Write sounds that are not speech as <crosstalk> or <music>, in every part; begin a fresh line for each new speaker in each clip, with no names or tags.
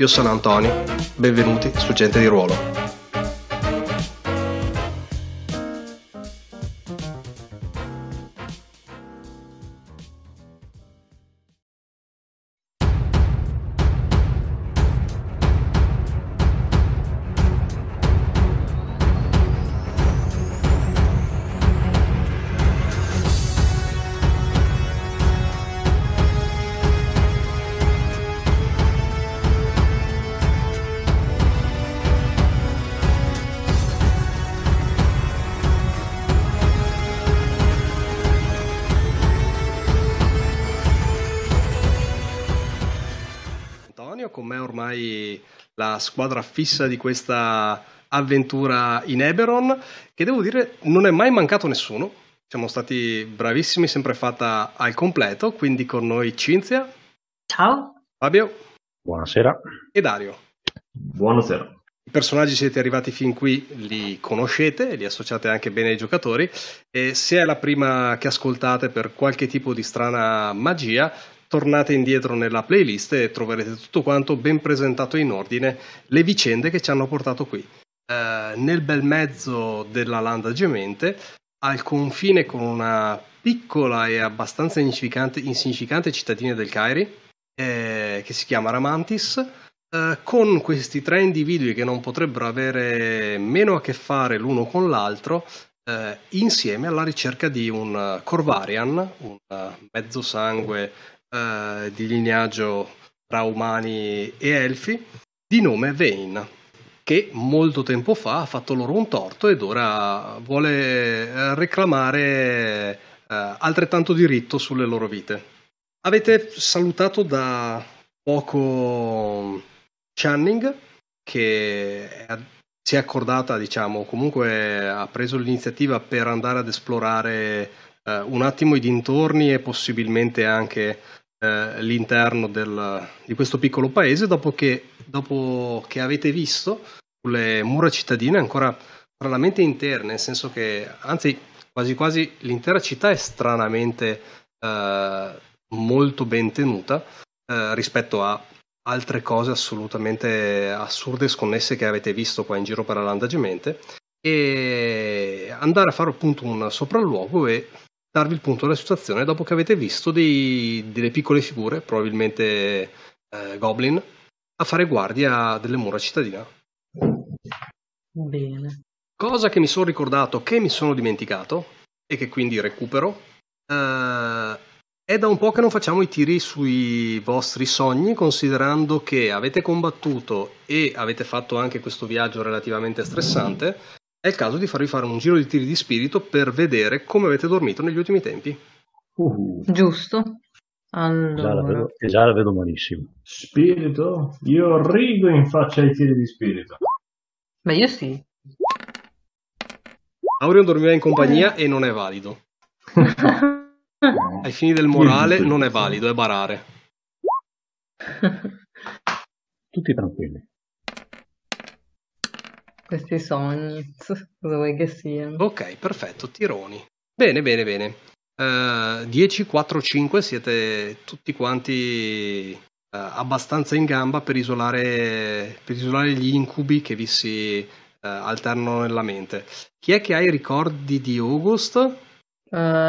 Io sono Antonio, benvenuti su Gente di Ruolo. Squadra fissa di questa avventura in Eberon, che devo dire non è mai mancato nessuno. Siamo stati bravissimi, sempre fatta al completo, quindi con noi Cinzia,
Ciao.
Fabio
Buonasera.
e Dario.
Buonasera.
I personaggi siete arrivati fin qui, li conoscete, li associate anche bene ai giocatori e se è la prima che ascoltate per qualche tipo di strana magia, tornate indietro nella playlist e troverete tutto quanto ben presentato in ordine, le vicende che ci hanno portato qui. Eh, nel bel mezzo della landa gemente, al confine con una piccola e abbastanza insignificante, insignificante cittadina del Cairi, eh, che si chiama Ramantis, eh, con questi tre individui che non potrebbero avere meno a che fare l'uno con l'altro, eh, insieme alla ricerca di un eh, Corvarian, un eh, mezzo sangue eh, di lignaggio tra umani e elfi, di nome Vane, che molto tempo fa ha fatto loro un torto ed ora vuole eh, reclamare eh, altrettanto diritto sulle loro vite. Avete salutato da poco Channing, che si è accordata, diciamo, comunque ha preso l'iniziativa per andare ad esplorare eh, un attimo i dintorni e possibilmente anche eh, l'interno del- di questo piccolo paese, dopo che, dopo che avete visto sulle mura cittadine ancora stranamente interne, nel senso che, anzi, quasi quasi l'intera città è stranamente eh, molto ben tenuta eh, rispetto a altre cose assolutamente assurde e sconnesse che avete visto qua in giro per la Landa Gemente e andare a fare appunto un sopralluogo e darvi il punto della situazione dopo che avete visto dei- delle piccole figure, probabilmente eh, goblin, a fare guardia delle mura cittadine.
Bene.
Cosa che mi sono ricordato, che mi sono dimenticato e che quindi recupero, eh, è da un po' che non facciamo i tiri sui vostri sogni, considerando che avete combattuto e avete fatto anche questo viaggio relativamente stressante. È il caso di farvi fare un giro di tiri di spirito per vedere come avete dormito negli ultimi tempi.
Uh,
Giusto?
già, la
Allora,
vedo, e già la vedo malissimo.
Spirito? Io rido in faccia ai tiri di spirito.
beh, io sì.
Aurion dormiva in compagnia e non è valido. <laughs> Ai fini del morale non è valido, è barare. <laughs>
Tutti tranquilli.
Questi sogni, <laughs> cosa vuoi che siano?
Ok, perfetto, tironi. Bene, bene, bene. Eh, 10, 4, 5 siete tutti quanti eh, abbastanza in gamba per isolare, per isolare gli incubi che vi si eh, alternano nella mente. Chi è che ha i ricordi di August?
Eh,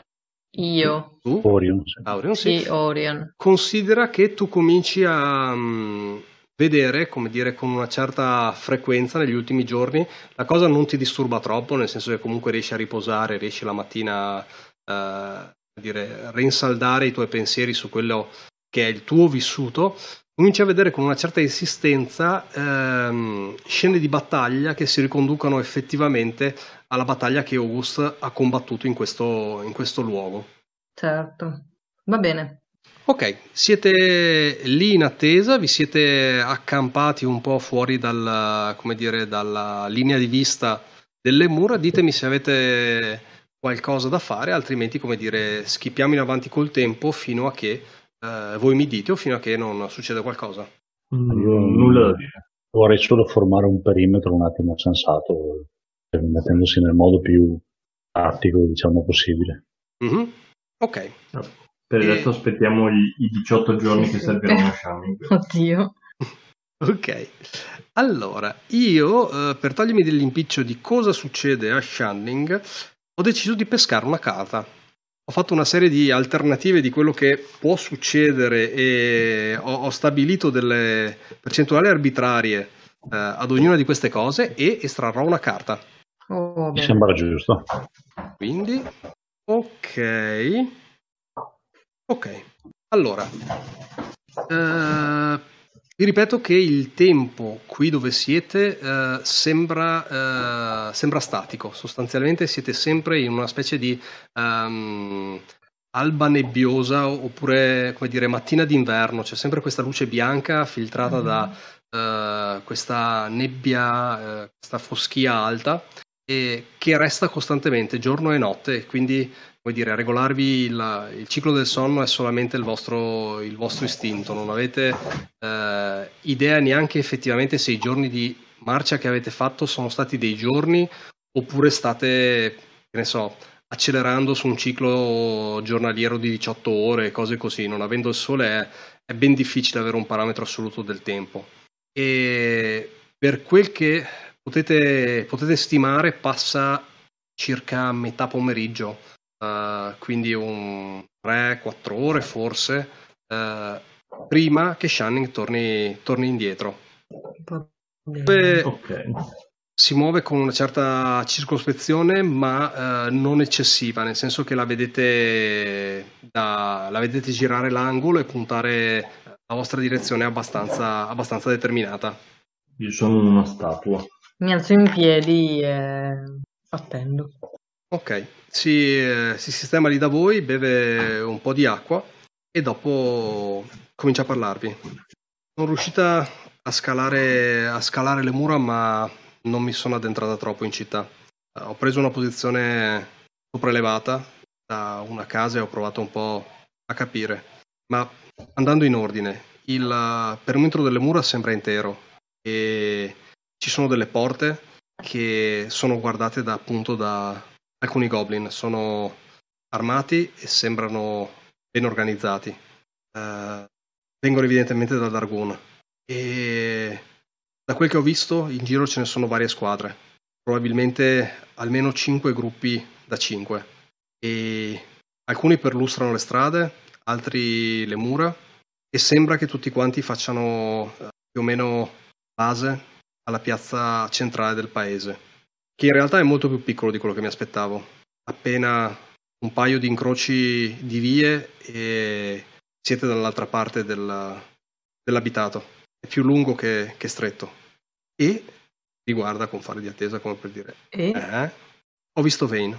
io,
Tu?
Orion. sì.
Aurion, sì.
sì, Orion.
Considera che tu cominci a mm, vedere, come dire, con una certa frequenza negli ultimi giorni, la cosa non ti disturba troppo, nel senso che comunque riesci a riposare, riesci la mattina eh, a dire, rinsaldare i tuoi pensieri su quello che è il tuo vissuto. Cominci a vedere con una certa insistenza ehm, scene di battaglia che si riconducono effettivamente alla battaglia che August ha combattuto in questo, in questo luogo.
Certo. Va bene.
Ok, siete lì in attesa, vi siete accampati un po' fuori dal, come dire, dalla linea di vista delle mura, ditemi se avete qualcosa da fare, altrimenti come dire schippiamo in avanti col tempo fino a che eh, voi mi dite o fino a che non succede qualcosa.
Mm,
Io
nulla da dire.
Vorrei solo formare un perimetro un attimo sensato, eh, mettendosi nel modo più tattico, diciamo, possibile.
Mhm. Ok,
Per
E-
adesso aspettiamo i, i 18 giorni
Sì,
che
sì.
serviranno a Shining. <laughs>
Oddio.
ok. Allora, io eh, per togliermi dell'impiccio di cosa succede a Shanning, ho deciso di pescare una carta. Ho fatto una serie di alternative di quello che può succedere e ho, ho stabilito delle percentuali arbitrarie eh, ad ognuna di queste cose e estrarrò una carta.
Oh,
Mi sembra giusto.
Quindi, ok. Ok, allora, eh, vi ripeto che il tempo qui dove siete eh, sembra, eh, sembra statico, sostanzialmente siete sempre in una specie di ehm, alba nebbiosa oppure, come dire, mattina d'inverno, c'è sempre questa luce bianca filtrata da eh, questa nebbia, eh, questa foschia alta e che resta costantemente giorno e notte, quindi come dire, regolarvi il, il ciclo del sonno è solamente il vostro, il vostro istinto, non avete eh, idea neanche effettivamente se i giorni di marcia che avete fatto sono stati dei giorni oppure state, che ne so, accelerando su un ciclo giornaliero di 18 ore, cose così, non avendo il sole è, è ben difficile avere un parametro assoluto del tempo. E per quel che potete, potete stimare passa circa metà pomeriggio, eh, quindi un 3-4 ore forse, eh, prima che Shanning torni, torni indietro. Dove
Ok.
si muove con una certa circospezione, ma eh, non eccessiva, nel senso che la vedete, da- la vedete girare l'angolo e puntare la vostra direzione abbastanza, abbastanza determinata.
Io sono una statua.
Mi alzo in piedi e attendo.
Ok, si, eh, si sistema lì da voi, beve un po' di acqua e dopo comincia a parlarvi. Sono riuscita a scalare, a scalare le mura, ma non mi sono addentrata troppo in città. Eh, Ho preso una posizione sopraelevata da una casa e ho provato un po' a capire. Ma andando in ordine, il perimetro delle mura sembra intero e ci sono delle porte che sono guardate da, appunto da alcuni goblin. Sono armati e sembrano ben organizzati. Eh, vengono evidentemente da Dargun e da quel che ho visto in giro ce ne sono varie squadre, probabilmente almeno 5 gruppi da 5 e alcuni perlustrano le strade, altri le mura e sembra che tutti quanti facciano eh, più o meno base alla piazza centrale del paese, che in realtà è molto più piccolo di quello che mi aspettavo, appena un paio di incroci di vie e siete dall'altra parte del- dell'abitato, è più lungo che, che stretto e vi guarda con fare di attesa come per dire
E
eh? ho visto Vane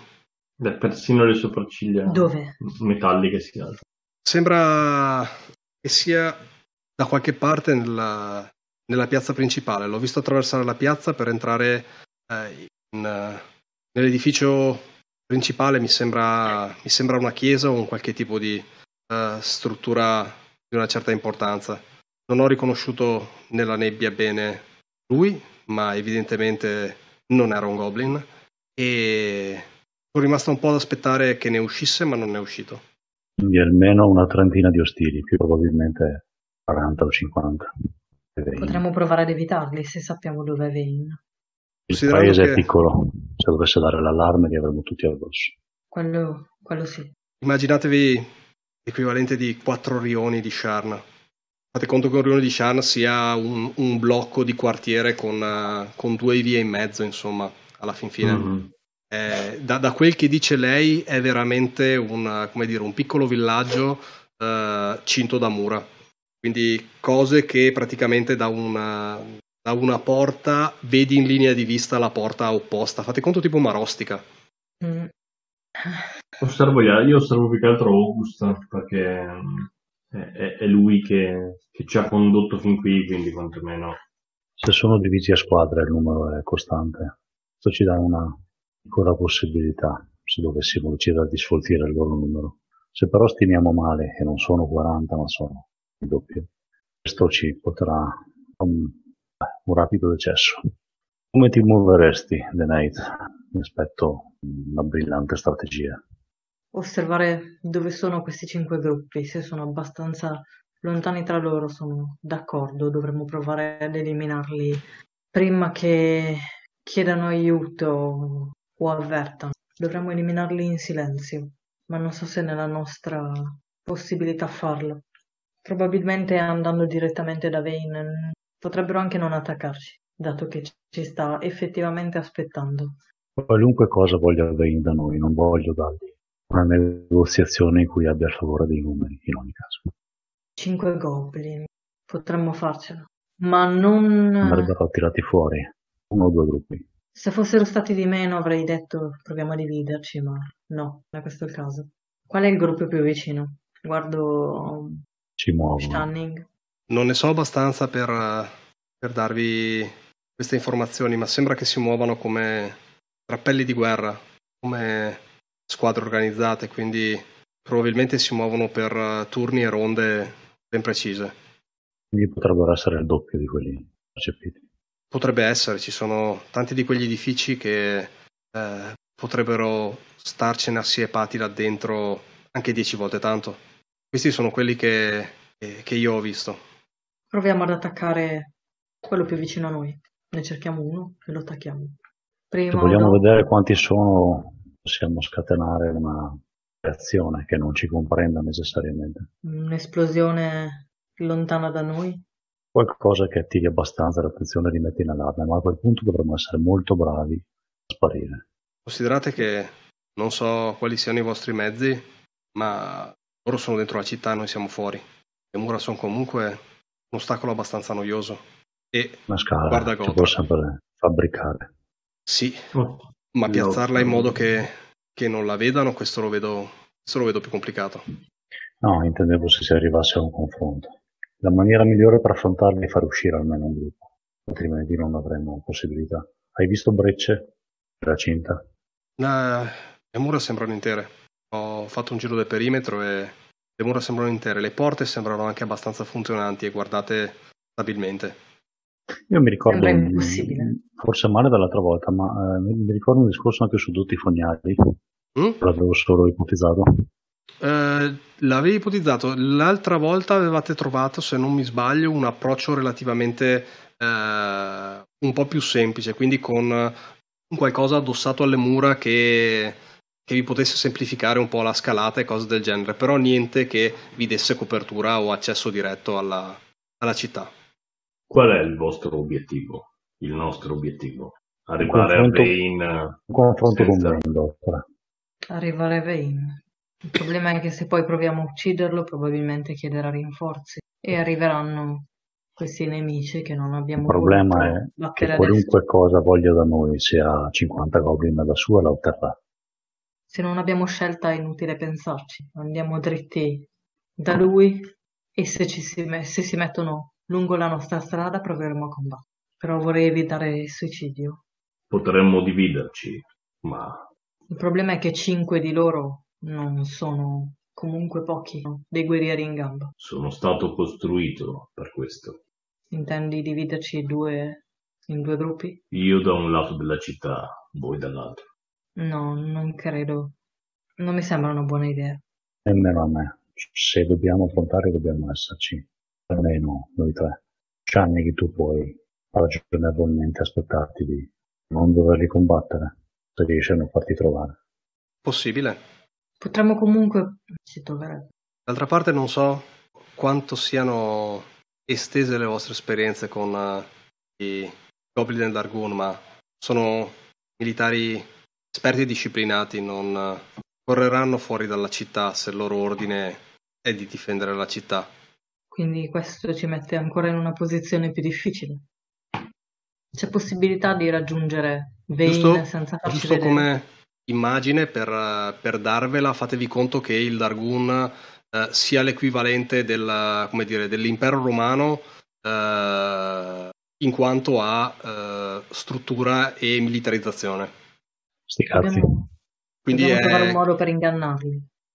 Beh, persino le sopracciglia
dove?
metalliche si alzano.
Sembra che sia da qualche parte nella, nella piazza principale. L'ho visto attraversare la piazza per entrare eh, nell'edificio principale. Mi sembra, mi sembra una chiesa o un qualche tipo di eh, struttura di una certa importanza. Non ho riconosciuto nella nebbia bene lui, ma evidentemente non era un goblin. E sono rimasto un po' ad aspettare che ne uscisse, ma non ne è uscito.
Quindi almeno una trentina di ostili, più probabilmente 40 o 50. Vedremo.
Potremmo provare ad evitarli se sappiamo dove è Vane.
Il paese
che-
è piccolo, se dovesse dare l'allarme li avremmo tutti addosso.
Quello, quello sì.
Immaginatevi l'equivalente di quattro rioni di Sharn. Fate conto che un rione di Sharn sia un, un blocco di quartiere con, eh, con due vie in mezzo, insomma, alla fin fine.
Mhm.
Eh, da, da quel che dice lei è veramente un, come dire, un piccolo villaggio eh, cinto da mura. Quindi cose che praticamente da una, da una porta vedi in linea di vista la porta opposta. Fate conto tipo marostica.
Mm.
Osservo io osservo più che altro August perché mm, È, è- è lui che, che ci ha condotto fin qui, quindi quantomeno
Se sono divisi a squadre il numero è costante. Questo ci dà una piccola possibilità se dovessimo decidere di sfoltire il loro numero. Se però stimiamo male e non sono 40 ma sono il doppio, questo ci porterà a un, rapido decesso. Come ti muoveresti, The Knight? Mi aspetto una brillante strategia.
Osservare dove sono questi cinque gruppi, se sono abbastanza lontani tra loro, sono d'accordo, dovremmo provare ad eliminarli prima che chiedano aiuto o avvertano. Dovremmo eliminarli in silenzio, ma non so se è nella nostra possibilità farlo. Probabilmente andando direttamente da Vayne potrebbero anche non attaccarci, dato che ci sta effettivamente aspettando.
Qualunque cosa voglia Vayne da noi, non voglio dargli una negoziazione in cui abbia il favore dei numeri, in ogni caso.
Cinque goblin, potremmo farcela, ma non...
Andrebbero tirati fuori uno o due gruppi.
Se fossero stati di meno avrei detto proviamo a dividerci, ma no, non è questo il caso. Qual è il gruppo più vicino? Guardo
Si muovono.
Stunning.
Non ne so abbastanza per, eh, per darvi queste informazioni, ma sembra che si muovano come rappelli di guerra, come squadre organizzate, quindi probabilmente si muovono per eh, turni e ronde ben precise.
Quindi potrebbero essere il doppio di quelli percepiti.
Potrebbe essere, ci sono tanti di quegli edifici che eh, potrebbero starcene assiepati là dentro anche dieci volte tanto. Questi sono quelli che, che- che io ho visto.
Proviamo ad attaccare quello più vicino a noi. Ne cerchiamo uno e lo attacchiamo.
Se
Prima o
vogliamo
dopo.
vedere quanti sono, possiamo scatenare una reazione che non ci comprenda necessariamente.
Un'esplosione lontana da noi.
Qualcosa che attiri abbastanza l'attenzione e li mette in allarme, ma a quel punto dovremmo essere molto bravi a sparire.
Considerate che non so quali siano i vostri mezzi, ma loro sono dentro la città e noi siamo fuori. Le mura sono comunque un ostacolo abbastanza noioso. E
Una scala
Guarda
si può sempre fabbricare.
sì,
Oh,
ma piazzarla in modo che, che non la vedano, questo lo vedo, questo lo vedo più complicato.
No, intendevo se si arrivasse a un confronto. La maniera migliore per affrontarli è far uscire almeno un gruppo, altrimenti non avremo possibilità. Hai visto brecce nella cinta?
Eh, le mura sembrano intere. Ho fatto un giro del perimetro e le mura sembrano intere. Le porte sembrano anche abbastanza funzionanti e guardate stabilmente.
Io mi ricordo, forse male dall'altra volta, ma eh, mi ricordo un discorso anche su tutti i fognari,
Mm?
l'avevo solo ipotizzato.
Eh, l'avevi ipotizzato. L'altra volta avevate trovato, se non mi sbaglio, un approccio relativamente eh, un po' più semplice, quindi con un qualcosa addossato alle mura che, che vi potesse semplificare un po' la scalata e cose del genere, però niente che vi desse copertura o accesso diretto alla, alla città.
Qual è il vostro obiettivo? Il nostro obiettivo? Arrivare a
confronto-
Vayne
Un confronto
Senza-
con Vendor.
Arrivare a Vayne. Il problema è che se poi proviamo a ucciderlo, probabilmente chiederà rinforzi e arriveranno questi nemici che non abbiamo
Il problema è che
adesso.
qualunque cosa voglia da noi, se ha 50 goblin da sua, la otterrà.
Se non abbiamo scelta è inutile pensarci. Andiamo dritti da lui e se, ci si, se si mettono lungo la nostra strada proveremo a combattere. Però vorrei evitare il suicidio.
potremmo dividerci, ma
Il problema è che cinque di loro non sono comunque pochi, dei guerrieri in gamba.
sono stato costruito per questo.
Intendi dividerci due, in due gruppi?
Io da un lato della città, voi dall'altro.
No, non credo. Non mi sembra una buona idea.
Nemmeno a me. Se dobbiamo affrontare, dobbiamo esserci. Almeno noi tre. Gianni, che tu puoi ragionevolmente aspettarti di non doverli combattere, se riesci a non farti trovare.
Possibile.
Potremmo comunque... si troverebbe.
D'altra parte non so quanto siano estese le vostre esperienze con eh, i Goblin del Dargun, ma sono militari esperti e disciplinati, non eh, correranno fuori dalla città se il loro ordine è di difendere la città.
Quindi questo ci mette ancora in una posizione più difficile. C'è possibilità di raggiungere Vayne
Giusto,
senza farci
giusto
vedere?
come immagine per, eh, per darvela, fatevi conto che il Dargun eh, sia l'equivalente del, dire, dell'impero romano eh, in quanto a eh, struttura e militarizzazione.
Sti cazzi.
Dobbiamo,
Quindi
dobbiamo
è-
trovare un modo per ingannarli.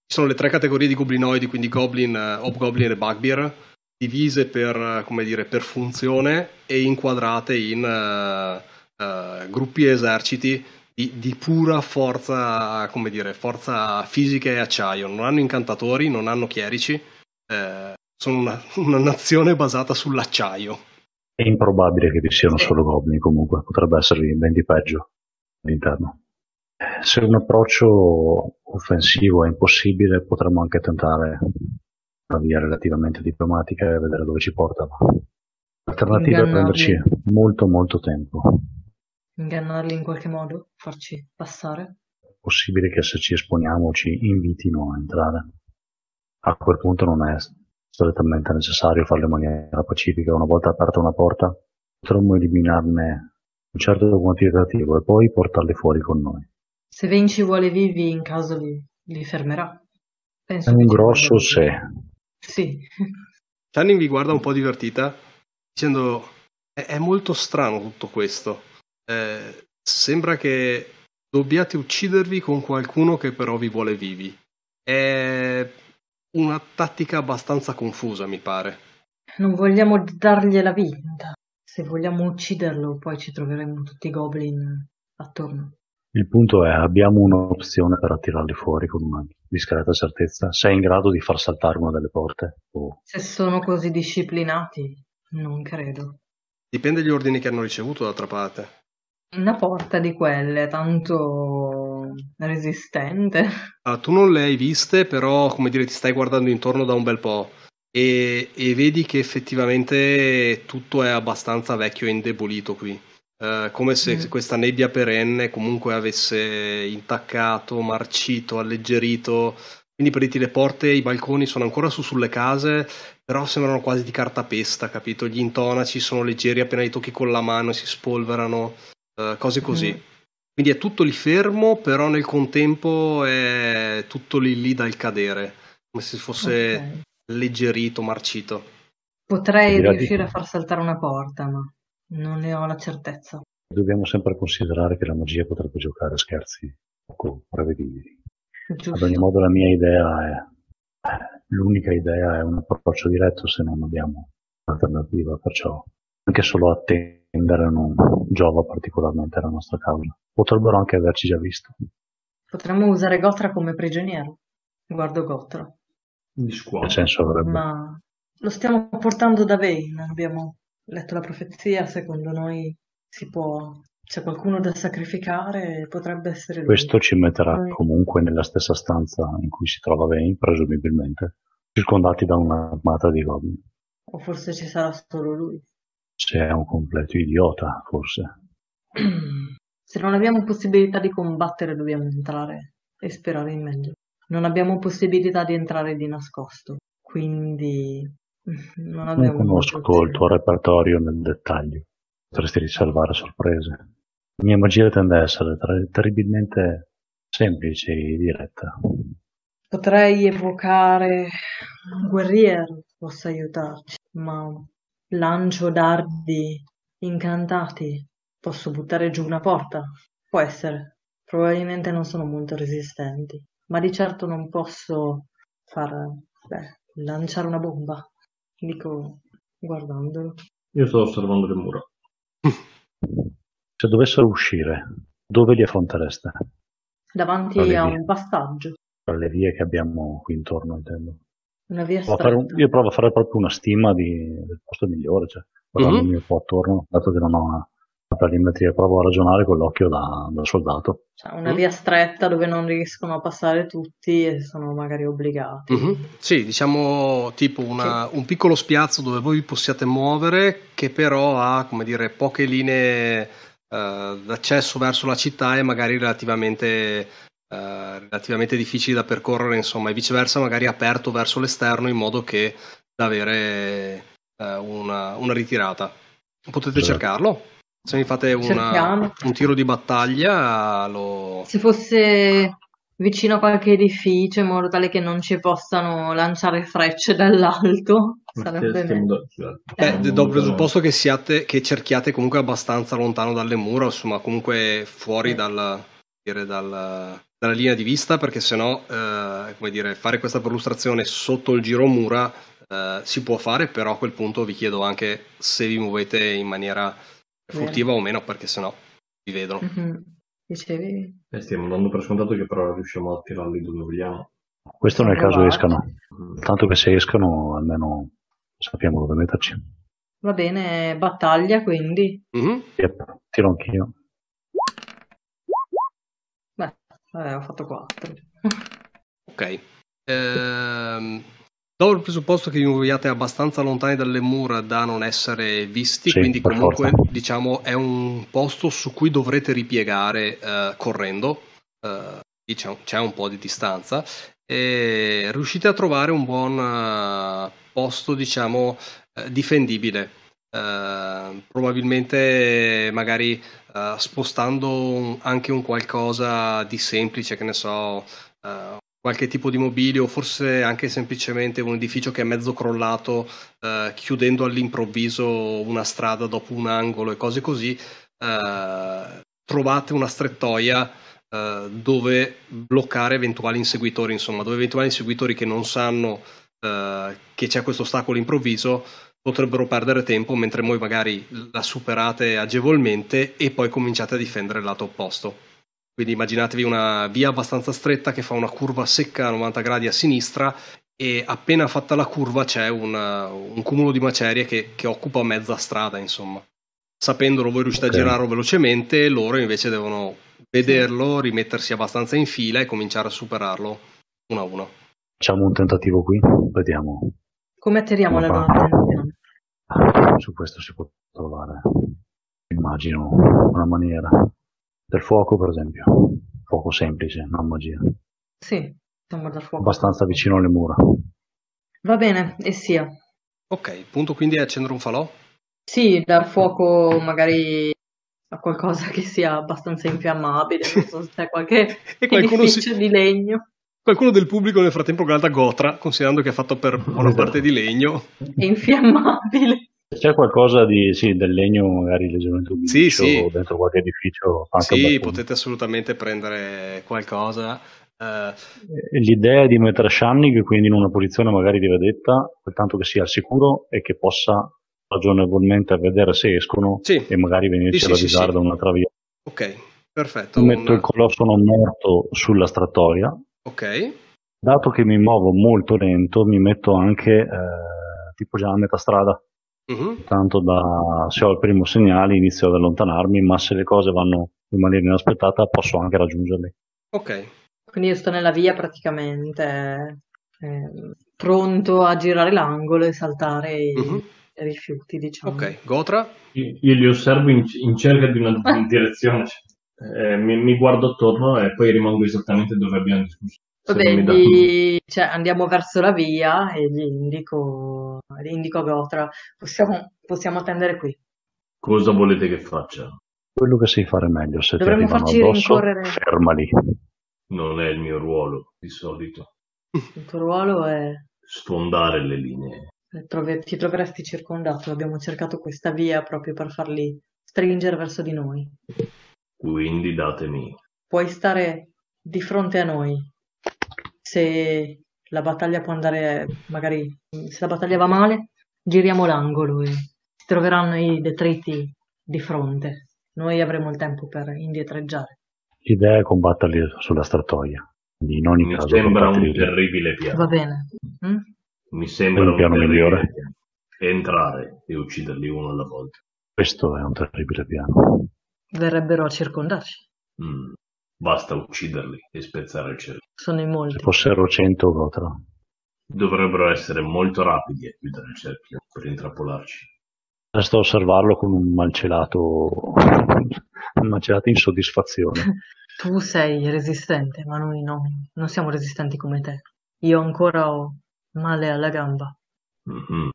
Ci sono le tre categorie di goblinoidi, quindi Goblin, eh, Hobgoblin e Bugbear, divise per, eh, come dire, per funzione e inquadrate in eh, eh, gruppi e eserciti di, di pura forza, come dire, forza fisica e acciaio. Non hanno incantatori, non hanno chierici, eh, sono una, <laughs> una nazione basata sull'acciaio.
È improbabile che vi siano solo goblin comunque, potrebbe esservi ben di peggio all'interno. Se un approccio offensivo è impossibile, potremmo anche tentare una via relativamente diplomatica e vedere dove ci porta. L'alternativa è prenderci molto molto tempo.
Ingannarli in qualche modo, farci passare.
È possibile che se ci esponiamo ci invitino a entrare. A quel punto non è strettamente necessario farlo in maniera pacifica. Una volta aperta una porta, potremmo eliminarne un certo quantitativo e poi portarli fuori con noi.
Se Vinci vuole vivi, in caso li, li fermerà. Penso
È un grosso se.
Sì,
Channing vi guarda un po' divertita, dicendo: È, è molto strano tutto questo. Eh, sembra che dobbiate uccidervi con qualcuno che però vi vuole vivi. È una tattica abbastanza confusa, mi pare.
non vogliamo dargliela vinta. Se vogliamo ucciderlo, poi ci troveremo tutti i goblin attorno.
Il punto è, abbiamo un'opzione per attirarli fuori con una discreta certezza. Sei in grado di far saltare una delle porte? O
Se sono così disciplinati, non credo.
Dipende dagli ordini che hanno ricevuto, d'altra parte.
Una porta di quelle, tanto resistente.
Allora, tu non le hai viste, però, come dire, ti stai guardando intorno da un bel po'. E, e vedi che effettivamente tutto è abbastanza vecchio e indebolito qui. Eh, come se
Mm.
questa nebbia perenne comunque avesse intaccato, marcito, alleggerito. Quindi per dirti le porte, i balconi sono ancora su sulle case, però sembrano quasi di cartapesta, capito? Gli intonaci sono leggeri, appena li tocchi con la mano si spolverano, eh, cose così.
Mm.
Quindi è tutto lì fermo, però nel contempo è tutto lì lì dal cadere, come se fosse
Ok.
alleggerito, marcito.
Potrei riuscire a far saltare una porta, ma non ne ho la certezza.
dobbiamo sempre considerare che la magia potrebbe giocare a scherzi poco prevedibili. Ad ogni modo la mia idea è, l'unica idea è un approccio diretto se non abbiamo un'alternativa, perciò anche solo attendere non giova particolarmente la nostra causa. Potrebbero anche averci già visto.
Potremmo usare Gotra come prigioniero. Guardo Gotra.
Di
Che
squadra.
senso avrebbe?
Ma lo stiamo portando da Vane. Abbiamo letto la profezia. Secondo noi si può. C'è qualcuno da sacrificare, potrebbe essere lui.
Questo ci metterà
Noi-
comunque nella stessa stanza in cui si trova Vane, presumibilmente, circondati da un'armata di goblin.
O forse ci sarà solo lui.
Se è un completo idiota, forse. <clears throat>
Se non abbiamo possibilità di combattere, dobbiamo entrare e sperare in meglio. Non abbiamo possibilità di entrare di nascosto, quindi <laughs> non
Non conosco il tuo repertorio nel dettaglio. Potresti riservare sorprese. La mia magia tende a essere ter- terribilmente semplice e diretta.
Potrei evocare un guerriero possa aiutarci, ma lancio dardi incantati. Posso buttare giù una porta? Può essere. Probabilmente non sono molto resistenti, ma di certo non posso far, beh, lanciare una bomba. Dico, guardandolo.
Io sto osservando le mura. <laughs>
Se dovessero uscire, dove li affrontereste?
Davanti a un passaggio,
Tra le vie che abbiamo qui intorno, intendo.
una via
Provo un- io provo a fare proprio una stima di- del posto migliore, cioè, guardandomi
Mhm.
un po' attorno, dato che non ho una, una planimetria, provo a ragionare con l'occhio da, da soldato.
Cioè, una
Mm.
via stretta dove non riescono a passare tutti e sono magari obbligati.
Mhm. Sì, diciamo tipo una- un piccolo spiazzo dove voi vi possiate muovere, che però ha, come dire, poche linee eh, d'accesso verso la città e magari relativamente, eh, relativamente difficili da percorrere, insomma, e viceversa magari aperto verso l'esterno in modo che da avere eh, una, una ritirata. Potete
Esatto.
cercarlo. Se mi fate una- un tiro di battaglia, lo...
Se fosse vicino a qualche edificio in modo tale che non ci possano lanciare frecce dall'alto. Sarebbe meglio.
Eh, do il presupposto che, siate, che cerchiate comunque abbastanza lontano dalle mura, insomma, comunque fuori dal, dire, dal, dalla linea di vista, perché sennò, eh, come dire, fare questa perlustrazione sotto il giro mura eh, si può fare, però a quel punto vi chiedo anche se vi muovete in maniera furtiva o meno, perché sennò vi vedono.
Mm-hmm. Dicevi?
Eh, stiamo dando per scontato che però riusciamo a tirarli dove vogliamo.
Questo nel caso escano. Tanto che se escano almeno sappiamo dove metterci.
Va bene, battaglia quindi.
Mm-hmm.
Yep, tiro anch'io.
Beh, eh, ho fatto 4.
ok. Ehm, dopo il presupposto che vi muoviate abbastanza lontani dalle mura da non essere visti,
Sì,
quindi comunque diciamo è un posto su cui dovrete ripiegare eh, correndo, eh, diciamo, c'è un po' di distanza e riuscite a trovare un buon eh, posto, diciamo, difendibile. Probabilmente magari spostando un- anche un qualcosa di semplice, che ne so, qualche tipo di mobilio, forse anche semplicemente un edificio che è mezzo crollato, eh, chiudendo all'improvviso una strada dopo un angolo e cose così, eh, trovate una strettoia eh, dove bloccare eventuali inseguitori, insomma, dove eventuali inseguitori che non sanno eh, che c'è questo ostacolo improvviso potrebbero perdere tempo mentre voi magari la superate agevolmente e poi cominciate a difendere il lato opposto. Quindi immaginatevi una via abbastanza stretta che fa una curva secca a 90 gradi a sinistra e appena fatta la curva c'è un, un cumulo di macerie che, che occupa mezza strada, insomma. Sapendolo voi riuscite
Ok.
a girarlo velocemente, loro invece devono vederlo, rimettersi abbastanza in fila e cominciare a superarlo uno a uno.
Facciamo un tentativo qui, vediamo.
Come attiriamo la
Come
loro
fa?
attenzione?
Su questo si può trovare, immagino, una maniera. Del fuoco, per esempio. Fuoco semplice, non magia.
Sì, siamo da fuoco.
Abbastanza vicino alle mura.
Va bene, e sia.
Ok, il punto quindi è accendere un falò?
Sì, dar fuoco magari a qualcosa che sia abbastanza infiammabile, non so se c'è qualche <laughs> edificio
si-
di legno.
qualcuno del pubblico nel frattempo guarda Gotra, considerando che è fatto per buona parte di legno.
È infiammabile.
Se c'è qualcosa di, sì, del legno, magari leggermente umido,
Sì, sì.
dentro qualche edificio,
Sì, potete assolutamente prendere qualcosa. Eh,
L'idea è di mettere Shannig quindi in una posizione magari di vedetta, tanto che sia al sicuro e che possa ragionevolmente vedere se escono
Sì.
e magari venirci
Sì,
ad avvisare da un'altra via.
ok, perfetto.
Metto
un-
il colosso non morto sulla strattoia.
Ok,
Dato che mi muovo molto lento, mi metto anche eh, tipo già a metà strada,
mhm,
tanto da se ho il primo segnale inizio ad allontanarmi, ma se le cose vanno in maniera inaspettata posso anche raggiungerle.
ok,
Quindi io sto nella via praticamente, eh, pronto a girare l'angolo e saltare i i rifiuti, diciamo.
ok. Gotra?
Io, io li osservo in, in cerca di una <laughs> direzione. Eh, mi, mi guardo attorno e poi rimango esattamente dove abbiamo discusso.
Vabbè,
non mi dà-
gli- cioè, andiamo verso la via e gli indico, gli indico a Gotra, possiamo, possiamo attendere qui.
Cosa volete che faccia?
Quello che sai fare meglio, se
Dovremmo
ti arrivano
farci
addosso,
rincorrere.
fermali.
Non è il mio ruolo, di solito.
Il tuo ruolo è,
Sfondare le linee.
ti troveresti circondato, abbiamo cercato questa via proprio per farli stringere verso di noi.
Quindi datemi.
Puoi stare di fronte a noi se la battaglia può andare, magari se la battaglia va male, giriamo l'angolo e si troveranno i detriti di fronte. Noi avremo il tempo per indietreggiare.
L'idea è combatterli sulla strattoia. Quindi in ogni
Mi
caso
sembra un terribile piano.
Va bene? Mm?
Mi sembra
un
un
piano migliore.
piano. Entrare e ucciderli uno alla volta.
Questo è un terribile piano.
Verrebbero a circondarci.
Mm. Basta ucciderli e spezzare il cerchio.
Sono in
Se
molti.
fossero 100 Gotra.
Dovrebbero essere molto rapidi a chiudere il cerchio per intrappolarci.
Resta a osservarlo con un malcelato, un malcelata insoddisfazione. <laughs>
Tu sei resistente, ma noi no, non siamo resistenti come te. Io ancora ho male alla gamba.
Mhm.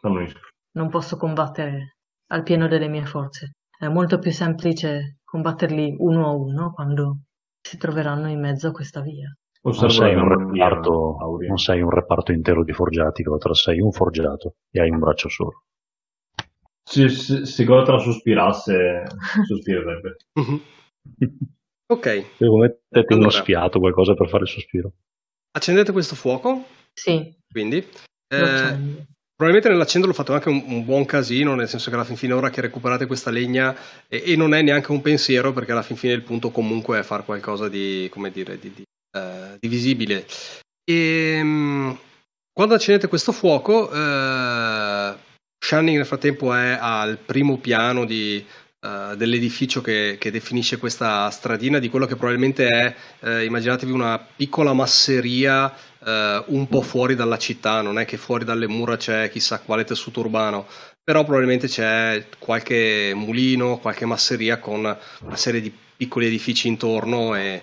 Fammi-
Non posso combattere al pieno delle mie forze. È molto più semplice combatterli uno a uno quando si troveranno in mezzo a questa via.
Non sei, reparto, non sei un reparto intero di forgiati, Gotra, sei un forgiato e hai un braccio solo.
Se, se, se Gotra sospirasse, sospirerebbe.
Mhm. <laughs> Ok,
Devo metterti uno
Allora.
sfiato, qualcosa per fare il sospiro.
accendete questo fuoco,
Sì,
quindi. Eh. Probabilmente nell'accenderlo fate anche un, un buon casino, nel senso che alla fin fine ora che recuperate questa legna e, e non è neanche un pensiero perché alla fin fine il punto comunque è fare qualcosa di, come dire, di, di, eh, di visibile. E mm, quando accendete questo fuoco, eh, Shining nel frattempo è al primo piano di, eh, dell'edificio che, che definisce questa stradina, di quello che probabilmente è, eh, immaginatevi una piccola masseria eh, un po' fuori dalla città, non è che fuori dalle mura c'è chissà quale tessuto urbano, però probabilmente c'è qualche mulino, qualche masseria con una serie di piccoli edifici intorno e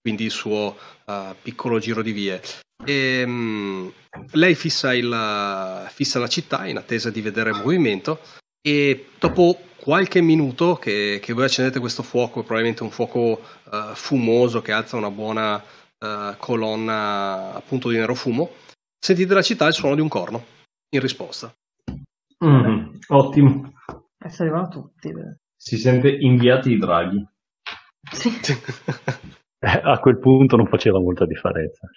quindi il suo eh, piccolo giro di vie. E, mm, lei fissa, il, fissa la città in attesa di vedere il movimento e dopo qualche minuto che, che voi accendete questo fuoco, probabilmente un fuoco eh, fumoso che alza una buona eh, colonna appunto di nero fumo, sentite da città il suono di un corno in risposta.
Mhm, Ottimo.
Adesso arrivano tutti. beh.
Si sente inviati i draghi.
Sì. <laughs>
Eh, a quel punto non faceva molta differenza.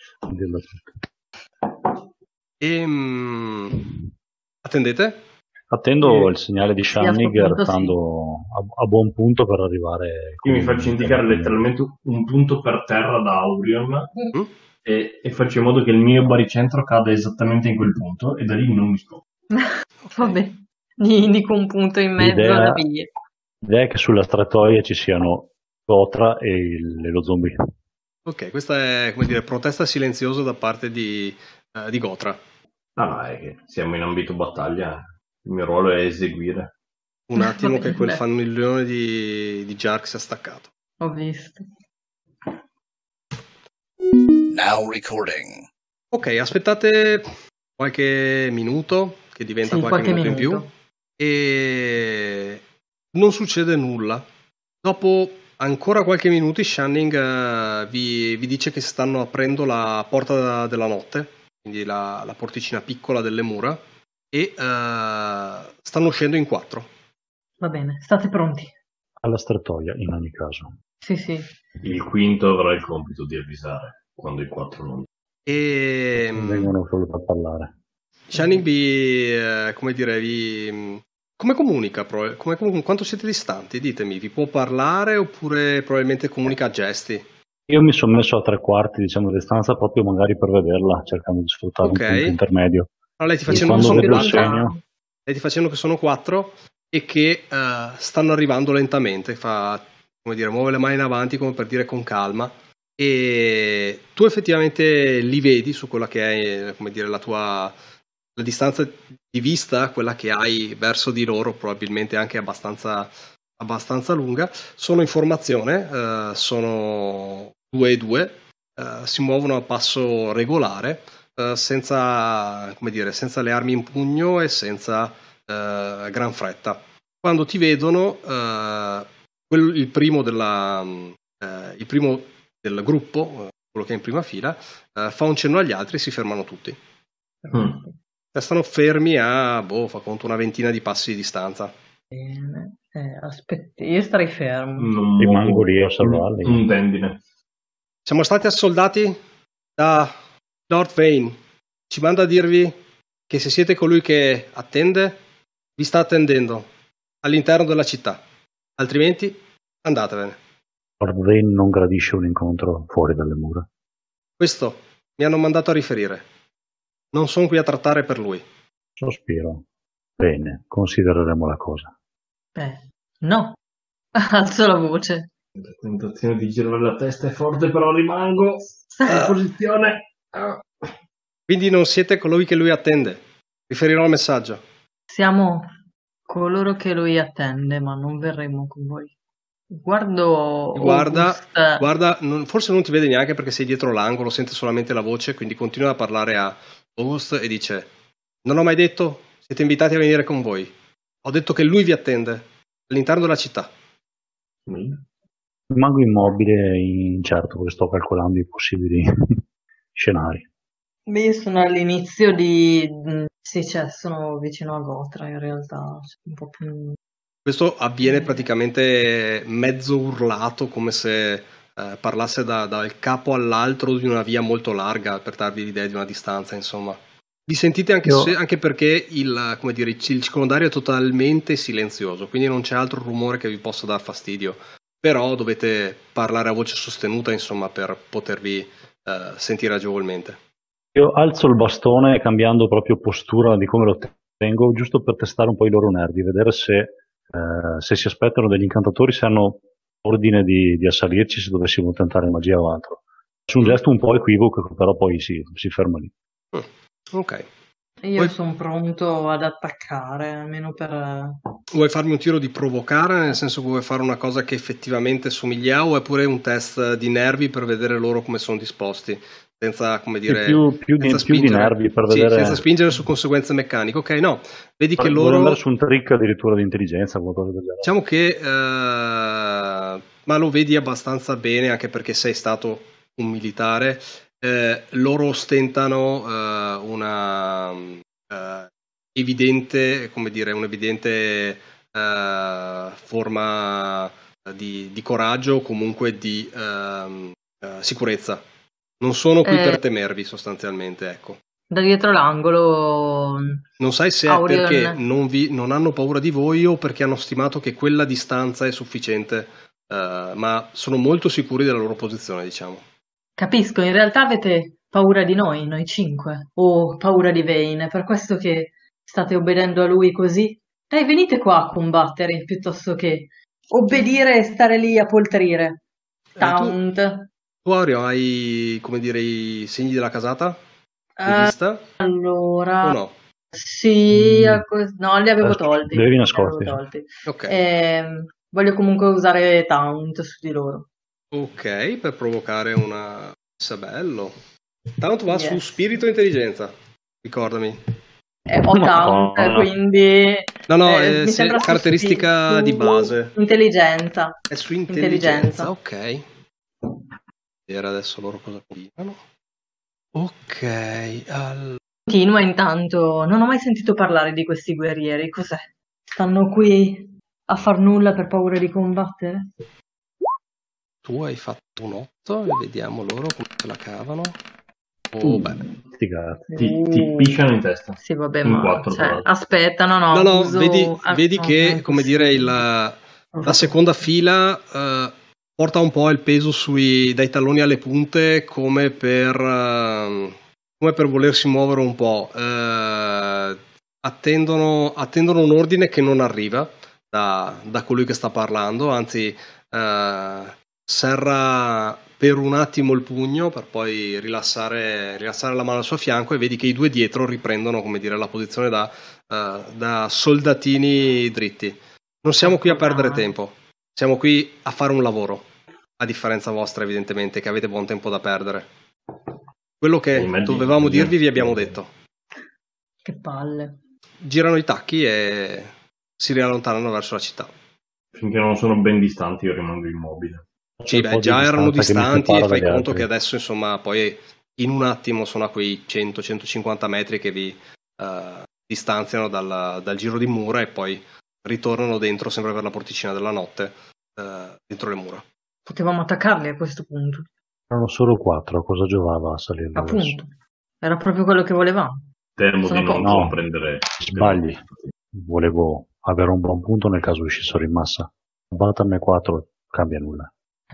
e, mm, attendete?
Attendo
Sì.
il segnale di
Sì,
Shining
punto
restando a, a buon punto per arrivare.
Io mi faccio indicare letteralmente un punto per terra da Aurion
Mm?
e, e faccio in modo che il mio baricentro cada esattamente in quel punto e da lì non mi sto. <laughs>
Vabbè, gli indico un punto in mezzo
L'idea-
alla via.
L'idea è che sulla strettoia ci siano Gotra e, il- e lo zombie.
Ok, questa è come dire protesta silenziosa da parte di, eh, di Gotra.
Ah, ma è che siamo in ambito battaglia, il mio ruolo è eseguire.
Un attimo che quel
bene.
fannellone di, di Jark si è staccato.
Ho visto.
Now recording.
Ok, aspettate qualche minuto, che diventa
Sì,
qualche,
qualche
minuto, in
minuto.
più, e non succede nulla. Dopo ancora qualche minuto, Shining eh, vi, vi dice che stanno aprendo la porta della notte, quindi la, la porticina piccola delle mura, e eh, stanno uscendo in quattro.
Va bene, state pronti.
Alla strettoia, in ogni caso.
Sì, sì.
Il quinto avrà il compito di avvisare quando i quattro non.
E
Ehm.
Vengono solo per parlare.
Shining vi, eh, come dire, vi... Come comunica? Pro- come- come- quanto siete distanti? Ditemi, vi può parlare oppure probabilmente comunica a gesti?
Io mi sono messo a tre quarti, diciamo, di distanza proprio magari per vederla, cercando di sfruttare
Ok.
un punto intermedio.
Allora lei ti facendo,
quando
sono
vedo il
quattro,
segno-
lei ti facendo che sono quattro e che eh, stanno arrivando lentamente, fa, come dire, muove le mani in avanti come per dire con calma. E tu effettivamente li vedi su quella che è, come dire, la tua la distanza di vista, quella che hai verso di loro, probabilmente anche abbastanza, abbastanza lunga, sono in formazione, eh, sono due e due, eh, si muovono a passo regolare, eh, senza, come dire, senza le armi in pugno e senza eh, gran fretta. Quando ti vedono, eh, quel- il, primo della, eh, il primo del gruppo, eh, quello che è in prima fila, fa un cenno agli altri e si fermano tutti.
Mm.
Stanno fermi a, boh, fa conto una ventina di passi di distanza.
Bene. Eh, aspetti, io starei fermo.
Non
Rimango lì a osservarli.
Un tendine.
Siamo stati assoldati da Lord Vane. Ci manda a dirvi che se siete colui che attende, vi sta attendendo all'interno della città. Altrimenti andatevene.
Lord Vane non gradisce un incontro fuori dalle mura.
Questo mi hanno mandato a riferire. Non sono qui a trattare per lui.
Sospiro. Bene, considereremo la cosa.
Eh, no. <laughs> Alzo la voce.
La tentazione di girare la testa è forte, però rimango in posizione. Ah.
Quindi non siete colui che lui attende. Riferirò il messaggio.
Siamo coloro che lui attende, ma non verremo con voi. Guardo
Guarda,
August,
guarda non- forse non ti vede neanche perché sei dietro l'angolo, sente solamente la voce, quindi continua a parlare a August e dice: Non ho mai detto, siete invitati a venire con voi. Ho detto che lui vi attende all'interno della città.
Rimango immobile e incerto perché sto calcolando i possibili scenari.
Beh, io sono all'inizio di... Sì, cioè, sono vicino a Gotra in realtà, cioè, un po' più...
Questo avviene praticamente mezzo urlato, come se eh, parlasse da- dal capo all'altro di una via molto larga, per darvi l'idea di una distanza, insomma. Vi sentite anche, se- anche perché il, come dire, il circondario è totalmente silenzioso, quindi non c'è altro rumore che vi possa dar fastidio. Però dovete parlare a voce sostenuta, insomma, per potervi eh, sentire agevolmente.
Io alzo il bastone cambiando proprio postura di come lo tengo, giusto per testare un po' i loro nervi, vedere se, eh, se si aspettano degli incantatori, se hanno ordine di, di assalirci se dovessimo tentare magia o altro. Su un gesto un po' equivoco, però poi si, si ferma lì.
Ok.
Io
Poi-
sono pronto ad attaccare, almeno per...
Vuoi farmi un tiro di provocare, nel senso che vuoi fare una cosa che effettivamente somiglia o è pure un test di nervi per vedere loro come sono disposti, senza, come dire,
più, più di,
senza
più di
spingere.
nervi per
Sì,
vedere.
senza spingere su conseguenze meccaniche. Ok, no, vedi che
Vorrei
loro...
andare su un trick addirittura di intelligenza, qualcosa del genere.
Diciamo che... eh, ma lo vedi abbastanza bene anche perché sei stato un militare. Eh, loro ostentano eh, una eh, evidente, come dire, un'evidente eh, forma di, di coraggio o comunque di ehm, eh, sicurezza. Non sono qui per temervi sostanzialmente, ecco.
Da dietro l'angolo...
Non sai se è
Aurion.
perché non, vi- non hanno paura di voi o perché hanno stimato che quella distanza è sufficiente, ma sono molto sicuri della loro posizione, diciamo.
Capisco, in realtà avete paura di noi, noi cinque, o paura di Vane, è per questo che state obbedendo a lui così. Dai, venite qua a combattere piuttosto che obbedire e stare lì a poltrire.
Eh, tu,
Taunt.
tu, Aureo, hai, come dire, i segni della casata?
Eh,
vista?
allora,
O no?
sì,
Mm.
no, li avevo
Eh,
tolti.
li avevi
li
nascosti.
avevo tolti.
Ok.
Ehm, voglio comunque usare Taunt su di loro.
Ok, per provocare una Isabello. Tanto va su
Yes.
spirito e intelligenza. Ricordami.
Eh, ho Taunt,
Madonna.
quindi
No, no,
eh,
eh,
sembra su
caratteristica
spi-
di
su
base.
Intelligenza.
È su intelligenza,
Intelligenza.
ok. Vedere adesso loro cosa combinano. Ok, allora.
Continua intanto. Non ho mai sentito parlare di questi guerrieri. Cos'è? Stanno qui a far nulla per paura di combattere?
Tu hai fatto un 8 e vediamo loro come se la cavano. Oh,
Uh.
beh.
Sti cazzi.
Ti, ti
Uh.
pisciano in testa.
Sì, vabbè, ma cioè, aspetta, no, no,
No, no,
uso-
vedi,
ah,
vedi
no,
che, come dire, il-
possibile.
la seconda fila eh, porta un po' il peso sui, dai talloni alle punte come per, ehm, come per volersi muovere un po'. Eh, attendono, attendono un ordine che non arriva da, da colui che sta parlando, anzi eh, serra per un attimo il pugno per poi rilassare, rilassare la mano al suo fianco e vedi che i due dietro riprendono come dire, la posizione da, eh, da soldatini dritti. Non siamo qui a perdere tempo, siamo qui a fare un lavoro, a differenza vostra evidentemente che avete buon tempo da perdere. Quello che dovevamo dirvi vi abbiamo detto.
Che palle.
Girano i tacchi e si riallontanano verso la città.
Finché non sono ben distanti io rimango immobile.
Sì, beh, già erano distanti e fai conto
altri.
che adesso, insomma, poi in un attimo sono a quei 100-150 metri che vi eh, distanziano dal, dal giro di mura e poi ritornano dentro sempre per la porticina della notte, eh, dentro le mura.
Potevamo attaccarli a questo punto.
Erano solo quattro, cosa giovava a salire verso?
Appunto. Era proprio quello che volevamo.
Temo
Sono
di non.
No.
comprendere.
Sbagli. Volevo avere un buon punto nel caso uscissero in massa. Batterne quattro cambia nulla.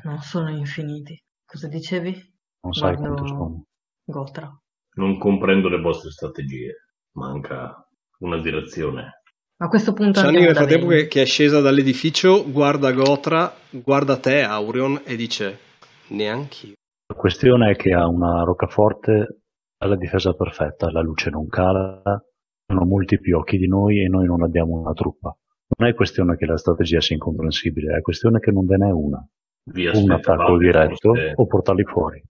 Non sono infiniti. Cosa dicevi?
Non sai
Guardo-
quanto sono.
Gotra.
Non comprendo le vostre strategie. Manca una direzione.
A questo punto
Shani nel frattempo che, che è scesa dall'edificio guarda Gotra, guarda te Aurion e dice neanch'io.
La questione è che ha una roccaforte alla difesa perfetta, la luce non cala, sono molti più occhi di noi e noi non abbiamo una truppa. Non è questione che la strategia sia incomprensibile, è questione che non ve n'è una.
Vi
Un attacco diretto
fosse-
o portarli fuori.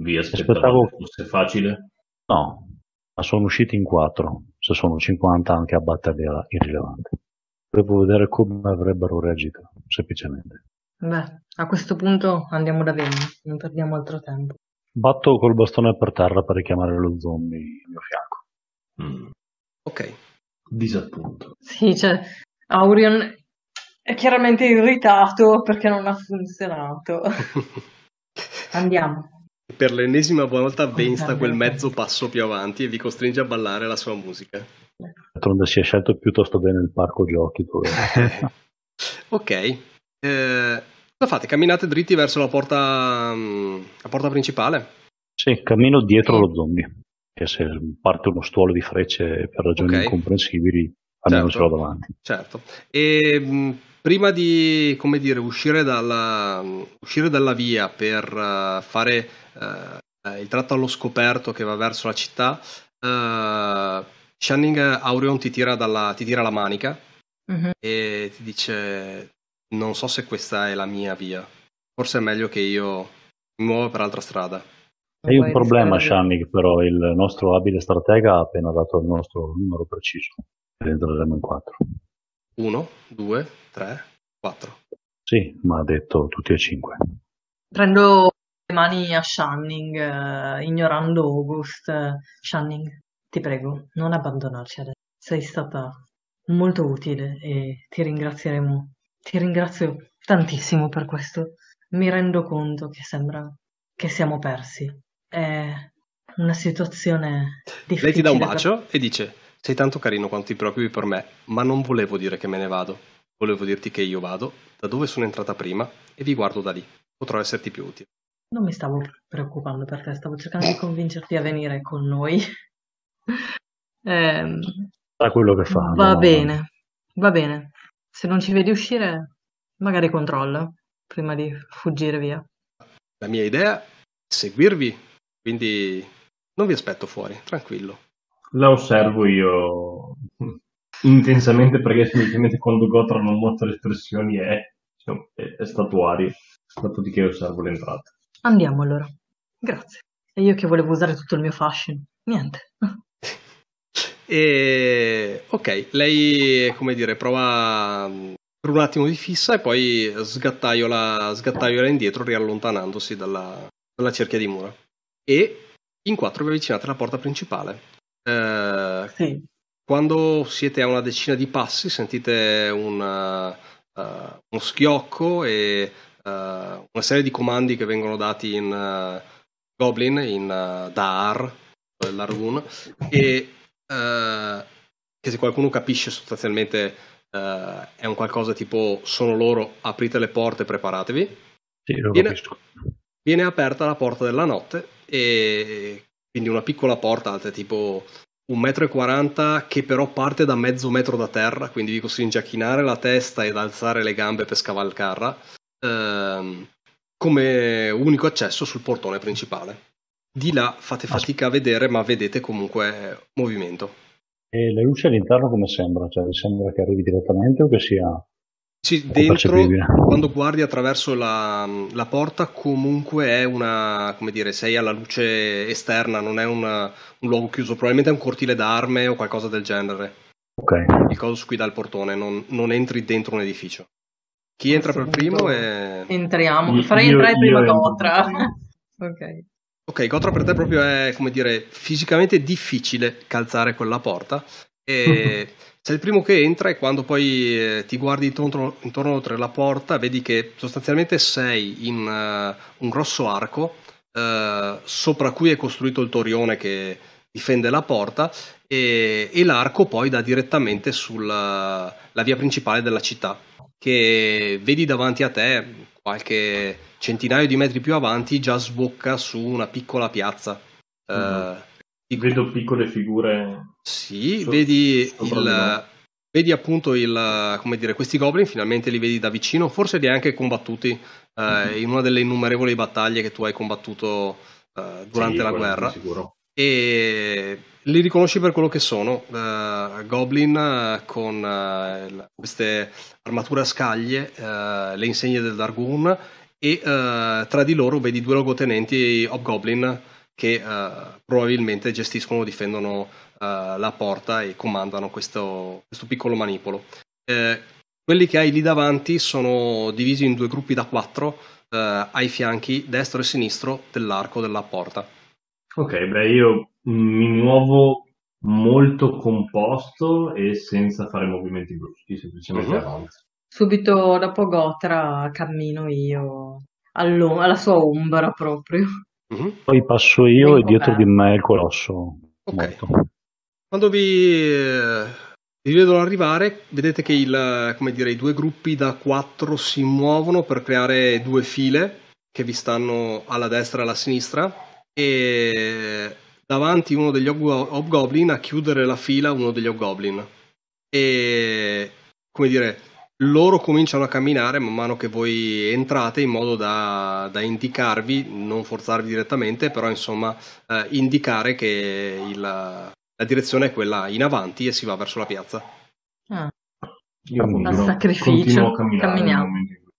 vi
aspettavo-
fosse facile?
No, ma sono usciti in quattro. Se sono 50 anche a batterli era irrilevante. Devo vedere come avrebbero reagito, semplicemente.
Beh, a questo punto andiamo da Vegna, non perdiamo altro tempo.
Batto col bastone per terra per richiamare lo zombie al mio fianco.
Mm,
Ok.
disappunto.
Sì, cioè, Aurion è chiaramente irritato perché non ha funzionato. <laughs> Andiamo.
Per l'ennesima volta Ben sta quel mezzo passo più avanti e vi costringe a ballare la sua musica.
D'altronde si è scelto piuttosto bene il parco giochi dove <laughs>
Ok. Eh, cosa fate? Camminate dritti verso la porta, mm, la porta principale?
Sì, cammino dietro
Sì.
lo zombie. Che se parte uno stuolo di frecce per ragioni
Ok.
incomprensibili, almeno
Certo.
ce l'ho davanti.
Certo. E mh, prima di, come dire, uscire dalla, uscire dalla via per eh, fare eh, il tratto allo scoperto che va verso la città, eh, Shining Aurion ti tira, dalla, ti tira la manica
Mhm.
e ti dice: Non so se questa è la mia via. Forse è meglio che io mi muova per altra strada.
Hai un problema, Shannik, però il nostro abile stratega ha appena dato il nostro numero preciso. E entreremo in quattro.
Uno, due, tre, quattro.
Sì, ma ha detto tutti e cinque.
Prendo le mani a Shanning, eh, ignorando August. Shanning, ti prego, non abbandonarci adesso. Sei stata molto utile e ti ringrazieremo. Ti ringrazio tantissimo per questo. Mi rendo conto che sembra che siamo persi. È una situazione difficile.
Lei ti dà un
per-
bacio e dice: Sei tanto carino quanto ti preoccupi per me, ma non volevo dire che me ne vado. Volevo dirti che io vado da dove sono entrata prima e vi guardo da lì. Potrò esserti più utile.
Non mi stavo preoccupando per te, stavo cercando di convincerti a venire con noi. <laughs>
Sa quello che fa.
va
andiamo
bene, va bene. Se non ci vedi uscire, magari controlla prima di fuggire via.
La mia idea è seguirvi, quindi non vi aspetto fuori, tranquillo.
La osservo io intensamente perché semplicemente quando Gotra non mostra espressioni è, è, è statuario. Dopodiché osservo l'entrata.
Andiamo allora. Grazie. E io che volevo usare tutto il mio fascino. Niente. <laughs>
E ok, lei, come dire, prova mm, per un attimo di fissa e poi sgattaiola, sgattaiola indietro, riallontanandosi dalla, dalla cerchia di mura. E in quattro vi avvicinate alla porta principale. Eh,
Sì.
Quando siete a una decina di passi sentite un, uh, uh, uno schiocco e uh, una serie di comandi che vengono dati in uh, Goblin, in uh, Daar, l'Argun, e uh, che se qualcuno capisce sostanzialmente uh, è un qualcosa tipo sono loro, aprite le porte, preparatevi.
Sì, lo
Viene-
capisco.
Viene aperta la porta della notte e quindi una piccola porta alta tipo un metro e quaranta che però parte da mezzo metro da terra, quindi vi costringe a chinare la testa ed alzare le gambe per scavalcarla, ehm, come unico accesso sul portone principale. Di là fate fatica a vedere, ma vedete comunque movimento.
E la luce all'interno come sembra? Cioè, sembra che arrivi direttamente o che sia
Sì, dentro, quando guardi attraverso la, la porta, comunque è una, come dire, sei alla luce esterna, non è una- un luogo chiuso, probabilmente è un cortile d'arme o qualcosa del genere.
Ok.
Il coso su cui dà il portone, non, non entri dentro un edificio. Chi entra per primo è...
Entriamo. Farei entrare prima Gotra. <laughs> Ok.
Ok, Gotra per te proprio è, come dire, fisicamente difficile calzare quella porta. E <laughs> sei il primo che entra e quando poi eh, ti guardi intorno, intorno oltre la porta, vedi che sostanzialmente sei in eh, un grosso arco eh, sopra cui è costruito il torione che difende la porta e, e l'arco poi dà direttamente sulla la via principale della città che vedi davanti a te qualche centinaio di metri più avanti già sbocca su una piccola piazza.
Mhm. Vedo piccole figure.
sì,
So-
vedi, il, vedi appunto il, come dire, questi goblin, finalmente li vedi da vicino, forse li hai anche combattuti eh, in una delle innumerevoli battaglie che tu hai combattuto eh, durante
Sì,
la guerra.
Sicuro.
E li riconosci per quello che sono, eh, goblin eh, con eh, queste armature a scaglie, eh, le insegne del Dargun e tra di loro vedi due logotenenti hobgoblin che eh, probabilmente gestiscono o difendono eh, la porta e comandano questo, questo piccolo manipolo. Eh, quelli che hai lì davanti sono divisi in due gruppi da quattro eh, ai fianchi destro e sinistro dell'arco della porta.
Ok, beh, io mi muovo molto composto e senza fare movimenti bruschi, semplicemente
Mhm.
avanti.
Subito dopo Gotra cammino io alla sua ombra proprio.
Mhm.
Poi passo io
Ben
e dietro
coperto.
di me il colosso
Ok.
morto.
Quando vi, eh, vi vedono arrivare, vedete che il, come dire, i due gruppi da quattro si muovono per creare due file che vi stanno alla destra e alla sinistra e davanti uno degli Hob- Hobgoblin a chiudere la fila uno degli Hobgoblin. E come dire, loro cominciano a camminare man mano che voi entrate in modo da, da indicarvi, non forzarvi direttamente, però insomma eh, indicare che il, la direzione è quella in avanti e si va verso la piazza.
Ah,
Io
sacrificio,
a camminare
camminiamo.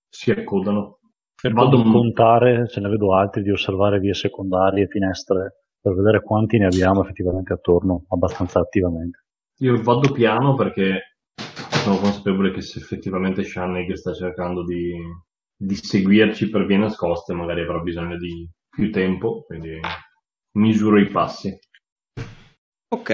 si accodano.
Cerco
Vado un-
contare, se ne vedo altri, di osservare vie secondarie, finestre, per vedere quanti ne abbiamo effettivamente attorno, abbastanza attivamente.
Io vado piano perché sono consapevole che se effettivamente Shannig sta cercando di, di seguirci per vie nascoste, magari avrà bisogno di più tempo, quindi misuro i passi.
Ok,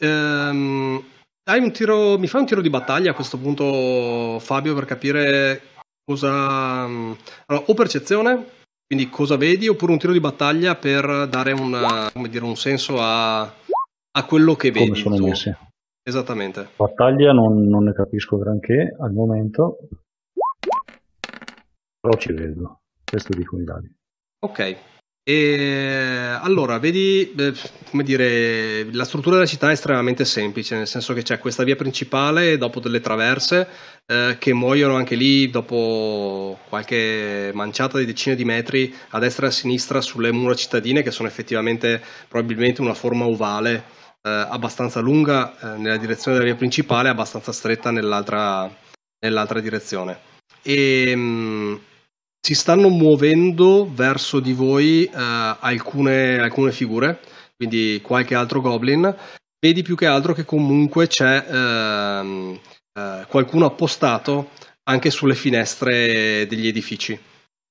hai un tiro, mi fai un tiro di battaglia a questo punto, Fabio, per capire cosa. Allora, o percezione, quindi cosa vedi, oppure un tiro di battaglia per dare una- come dire, un senso a, a quello che vedi.
Come sono messi.
Esattamente.
Battaglia non, non ne capisco granché al momento, però ci vedo. Questo dicono i dadi.
Ok. E allora, vedi, eh, come dire, la struttura della città è estremamente semplice, nel senso che c'è questa via principale, dopo delle traverse, eh, che muoiono anche lì dopo qualche manciata di decine di metri a destra e a sinistra sulle mura cittadine, che sono effettivamente probabilmente una forma ovale, eh, abbastanza lunga eh, nella direzione della via principale, abbastanza stretta nell'altra, nell'altra direzione. E mh, si stanno muovendo verso di voi eh, alcune, alcune figure, quindi qualche altro goblin. Vedi più che altro che comunque c'è ehm, eh, qualcuno appostato anche sulle finestre degli edifici.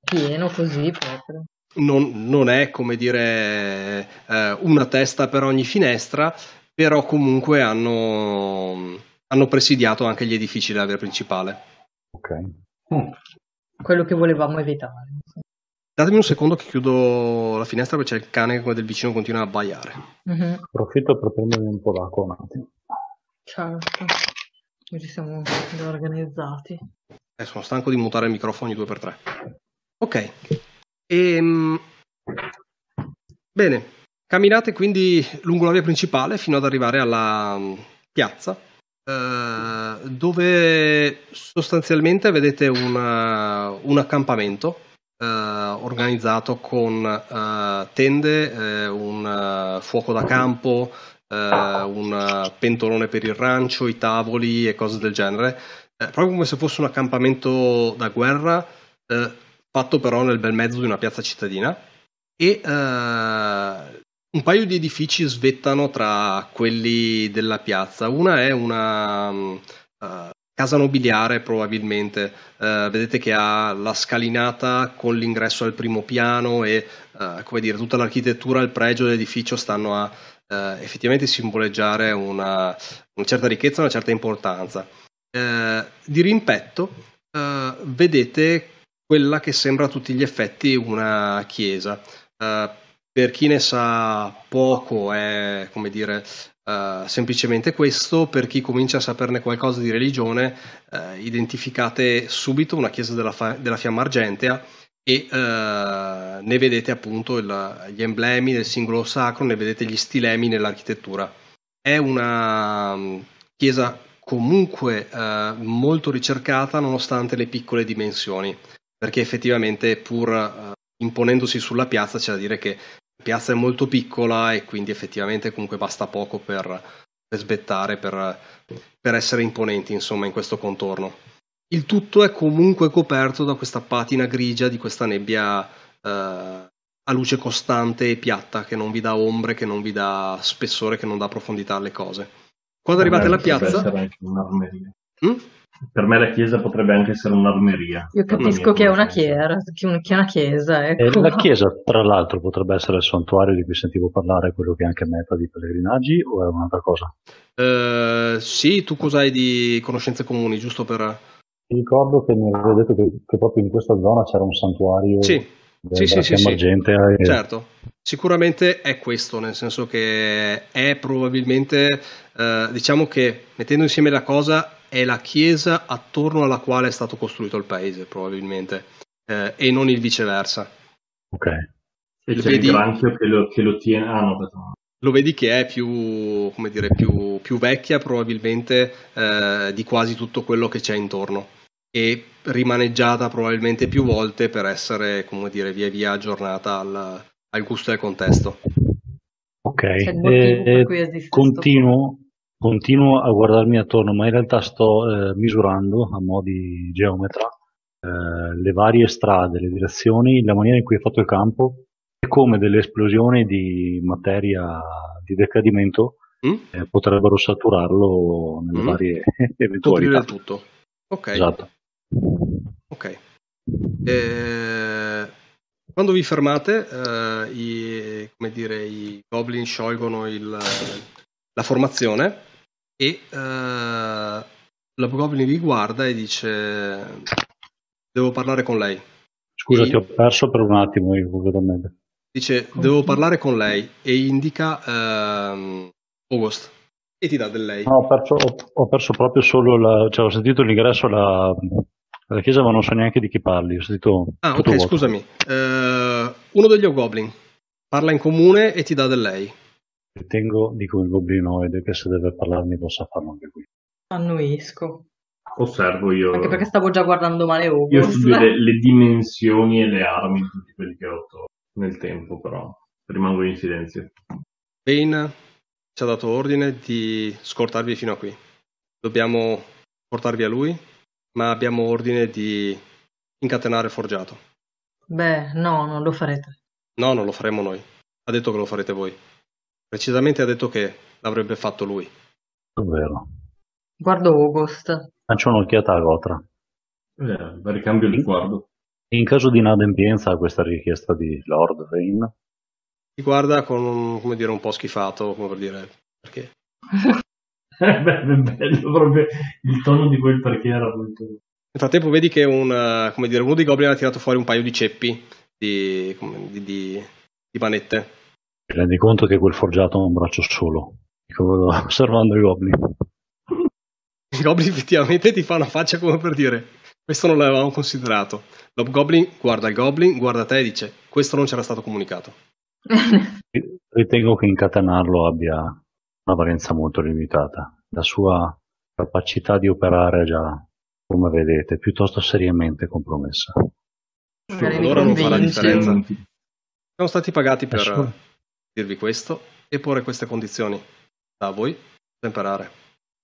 pieno così proprio.
Non, non è come dire eh, una testa per ogni finestra, però comunque hanno, hanno presidiato anche gli edifici della via principale.
Ok.
Mm.
Quello che volevamo evitare.
Datemi un secondo che chiudo la finestra perché c'è il cane che come del vicino continua a abbaiare.
Mhm,
Approfitto per prendermi un po' d'acqua un attimo.
certo. Noi ci siamo organizzati.
Eh, sono stanco di mutare il microfono ogni 2x3. Ok. Ehm, Bene, camminate quindi lungo la via principale fino ad arrivare alla mm, piazza, eh, dove sostanzialmente vedete una- un accampamento eh, organizzato con eh, tende, eh, un eh, fuoco da campo, eh, un eh, pentolone per il rancio, i tavoli e cose del genere, eh, proprio come se fosse un accampamento da guerra, eh, fatto però nel bel mezzo di una piazza cittadina. E eh, un paio di edifici svettano tra quelli della piazza. Una è una eh, casa nobiliare, probabilmente. Eh, vedete che ha la scalinata con l'ingresso al primo piano e come dire, tutta l'architettura il pregio dell'edificio stanno a effettivamente simboleggiare una, una certa ricchezza, una certa importanza. Di rimpetto vedete quella che sembra a tutti gli effetti una chiesa. Eh, per chi ne sa poco è come dire eh, semplicemente questo, per chi comincia a saperne qualcosa di religione, eh, identificate subito una chiesa della, fa- della fiamma argentea e ne vedete appunto il- gli emblemi del singolo sacro, ne vedete gli stilemi nell'architettura. È una mm, chiesa comunque molto ricercata nonostante le piccole dimensioni, perché effettivamente pur eh, imponendosi sulla piazza c'è da dire che la piazza è molto piccola e quindi effettivamente comunque basta poco per, per sbettare, per, per essere imponenti insomma in questo contorno. Il tutto è comunque coperto da questa patina grigia di questa nebbia eh, a luce costante e piatta che non vi dà ombre, che non vi dà spessore, che non dà profondità alle cose. Quando arrivate alla piazza. Mm?
Per me la chiesa potrebbe anche essere un'armeria.
Io capisco che è una chiesa, che è una chiesa,
E
ecco.
la chiesa, tra l'altro, potrebbe essere il santuario di cui sentivo parlare, quello che è anche meta di pellegrinaggi, o è un'altra cosa?
Eh, sì, tu cos'hai di conoscenze comuni, giusto per...
Mi ricordo che mi avevi detto che, che proprio in questa zona c'era un santuario
Sì,
della
sì, sì, sì, sì.
Argente e-
certo. Sicuramente è questo, nel senso che è probabilmente, eh, diciamo che mettendo insieme la cosa, è la chiesa attorno alla quale è stato costruito il paese, probabilmente, eh, e non il viceversa.
Ok.
E
Lo
c'è
vedi?
il granchio che lo, che lo tiene. Ah, no, aspetta. no.
Lo vedi che è più, come dire, più, più vecchia probabilmente eh, di quasi tutto quello che c'è intorno e rimaneggiata probabilmente più volte per essere, come dire, via via aggiornata al, al gusto del contesto.
Ok, eh, continuo, continuo a guardarmi attorno, ma in realtà sto eh, misurando a mo' di geometra eh, le varie strade, le direzioni, la maniera in cui è fatto il campo e come delle esplosioni di materia di decadimento
Mm?
eh, potrebbero saturarlo nelle
Mm.
varie <laughs>
Coprire
eventualità.
il tutto. Ok.
Esatto.
Ok. Eh, quando vi fermate, eh, i, dire, i goblin sciolgono il- la formazione e eh, l'Hobgoblin vi guarda e dice: Devo parlare con lei.
Scusa,
Sì.
ti ho perso per un attimo io completamente.
Dice: Devo parlare con lei e indica ehm, August e ti dà del lei.
No, ho perso, ho, ho perso proprio solo la, cioè ho sentito l'ingresso alla, alla chiesa, ma non so neanche di chi parli. Ho sentito
Ah, ok,
vuoto.
scusami. Eh, uno degli Hobgoblin parla in comune e ti dà del lei.
Ritengo, dico il goblinoide, che se deve parlarmi possa farlo anche qui.
Annuisco.
Osservo io.
Anche perché stavo già guardando male
Io
August.
studio le, le dimensioni e le armi di tutti quelli che ho attorno nel tempo, però rimango in silenzio.
Bane ci ha dato ordine di scortarvi fino a qui. Dobbiamo portarvi a lui, ma abbiamo ordine di incatenare il forgiato.
Beh, no, non lo farete.
No, non lo faremo noi. Ha detto che lo farete voi. Precisamente ha detto che l'avrebbe fatto lui.
Davvero.
Guardo August.
Faccio un'occhiata a Gotra.
Eh, ricambio il sguardo.
In caso di inadempienza a questa richiesta di Lord Vane,
Ti guarda con un, come dire, un po' schifato, come per dire perché. <laughs>
Eh, beh, beh, bello proprio il tono di quel perché era molto...
Nel frattempo vedi che un, eh, come dire, uno dei goblin ha tirato fuori un paio di ceppi di, come- di, di- di manette.
Ti rendi conto che quel forgiato ha un braccio solo. Dico, <laughs> osservando i goblin.
I goblin effettivamente ti fa una faccia come per dire questo non l'avevamo considerato. L'Hobgoblin guarda il goblin, guarda te e dice questo non c'era stato comunicato.
Ritengo che incatenarlo abbia una valenza molto limitata. La sua capacità di operare è già, come vedete, piuttosto seriamente compromessa.
Allora non farà
convinci.
differenza. Siamo stati pagati per. Dirvi questo e porre queste condizioni da voi da imparare.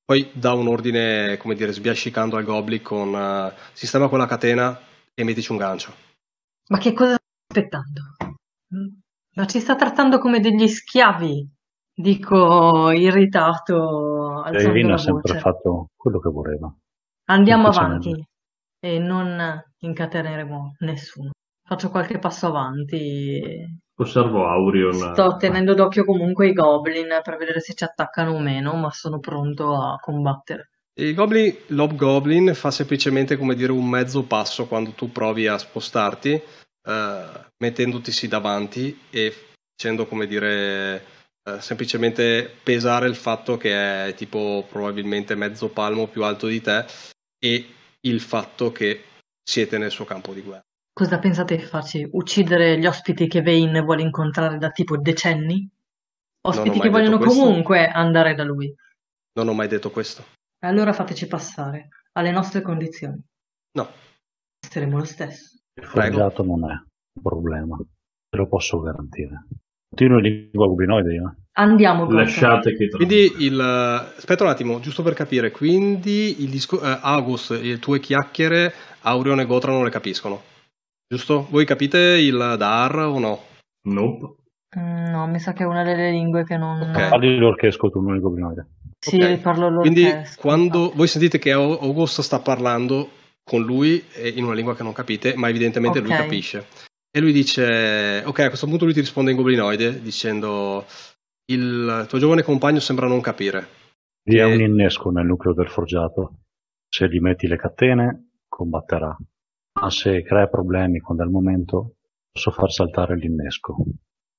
Poi dà un ordine, come dire, sbiascicando al goblin con eh, sistema quella catena e mettici un gancio.
Ma che cosa sta aspettando? Mm? Ma ci sta trattando come degli schiavi, dico irritato, la
ha sempre fatto quello che voleva.
Andiamo avanti e non incateneremo nessuno. Faccio qualche passo avanti.
Osservo Aurion.
Sto tenendo d'occhio comunque i goblin per vedere se ci attaccano o meno, ma sono pronto a combattere.
Il goblin, l'Hobgoblin fa semplicemente come dire un mezzo passo quando tu provi a spostarti, eh, mettendotisi davanti e facendo come dire eh, semplicemente pesare il fatto che è tipo probabilmente mezzo palmo più alto di te e il fatto che siete nel suo campo di guerra.
Cosa pensate che facci? Uccidere gli ospiti che Vane vuole incontrare da tipo decenni? Ospiti
mai
che
detto
vogliono
questo.
comunque andare da lui.
Non ho mai detto questo.
Allora fateci passare alle nostre condizioni.
No,
Saremo lo stesso.
Il
Prego.
forgiato non è un problema, te lo posso garantire. Continuo in lingua goblinoide io.
Andiamo.
Lasciate che
Quindi il aspetta un attimo, giusto per capire, quindi il disco eh, August, le tue chiacchiere Aurion e Gotra non le capiscono. Giusto? Voi capite il Dar o no?
Nope.
Mm, No, mi sa che è una delle lingue che non...
Ok.
Parli l'orchesco tu, non il goblinoide.
Sì,
Ok.
parlo
Quindi
l'orchesco.
quando voi sentite che Au- Augusto sta parlando con lui eh, in una lingua che non capite, ma evidentemente lui
Ok.
capisce. E lui dice, ok, a questo punto lui ti risponde in goblinoide dicendo, il tuo giovane compagno sembra non capire.
Vi è un innesco nel nucleo del forgiato. Se gli metti le catene, combatterà. Ma se crea problemi quando è il momento, posso far saltare l'innesco.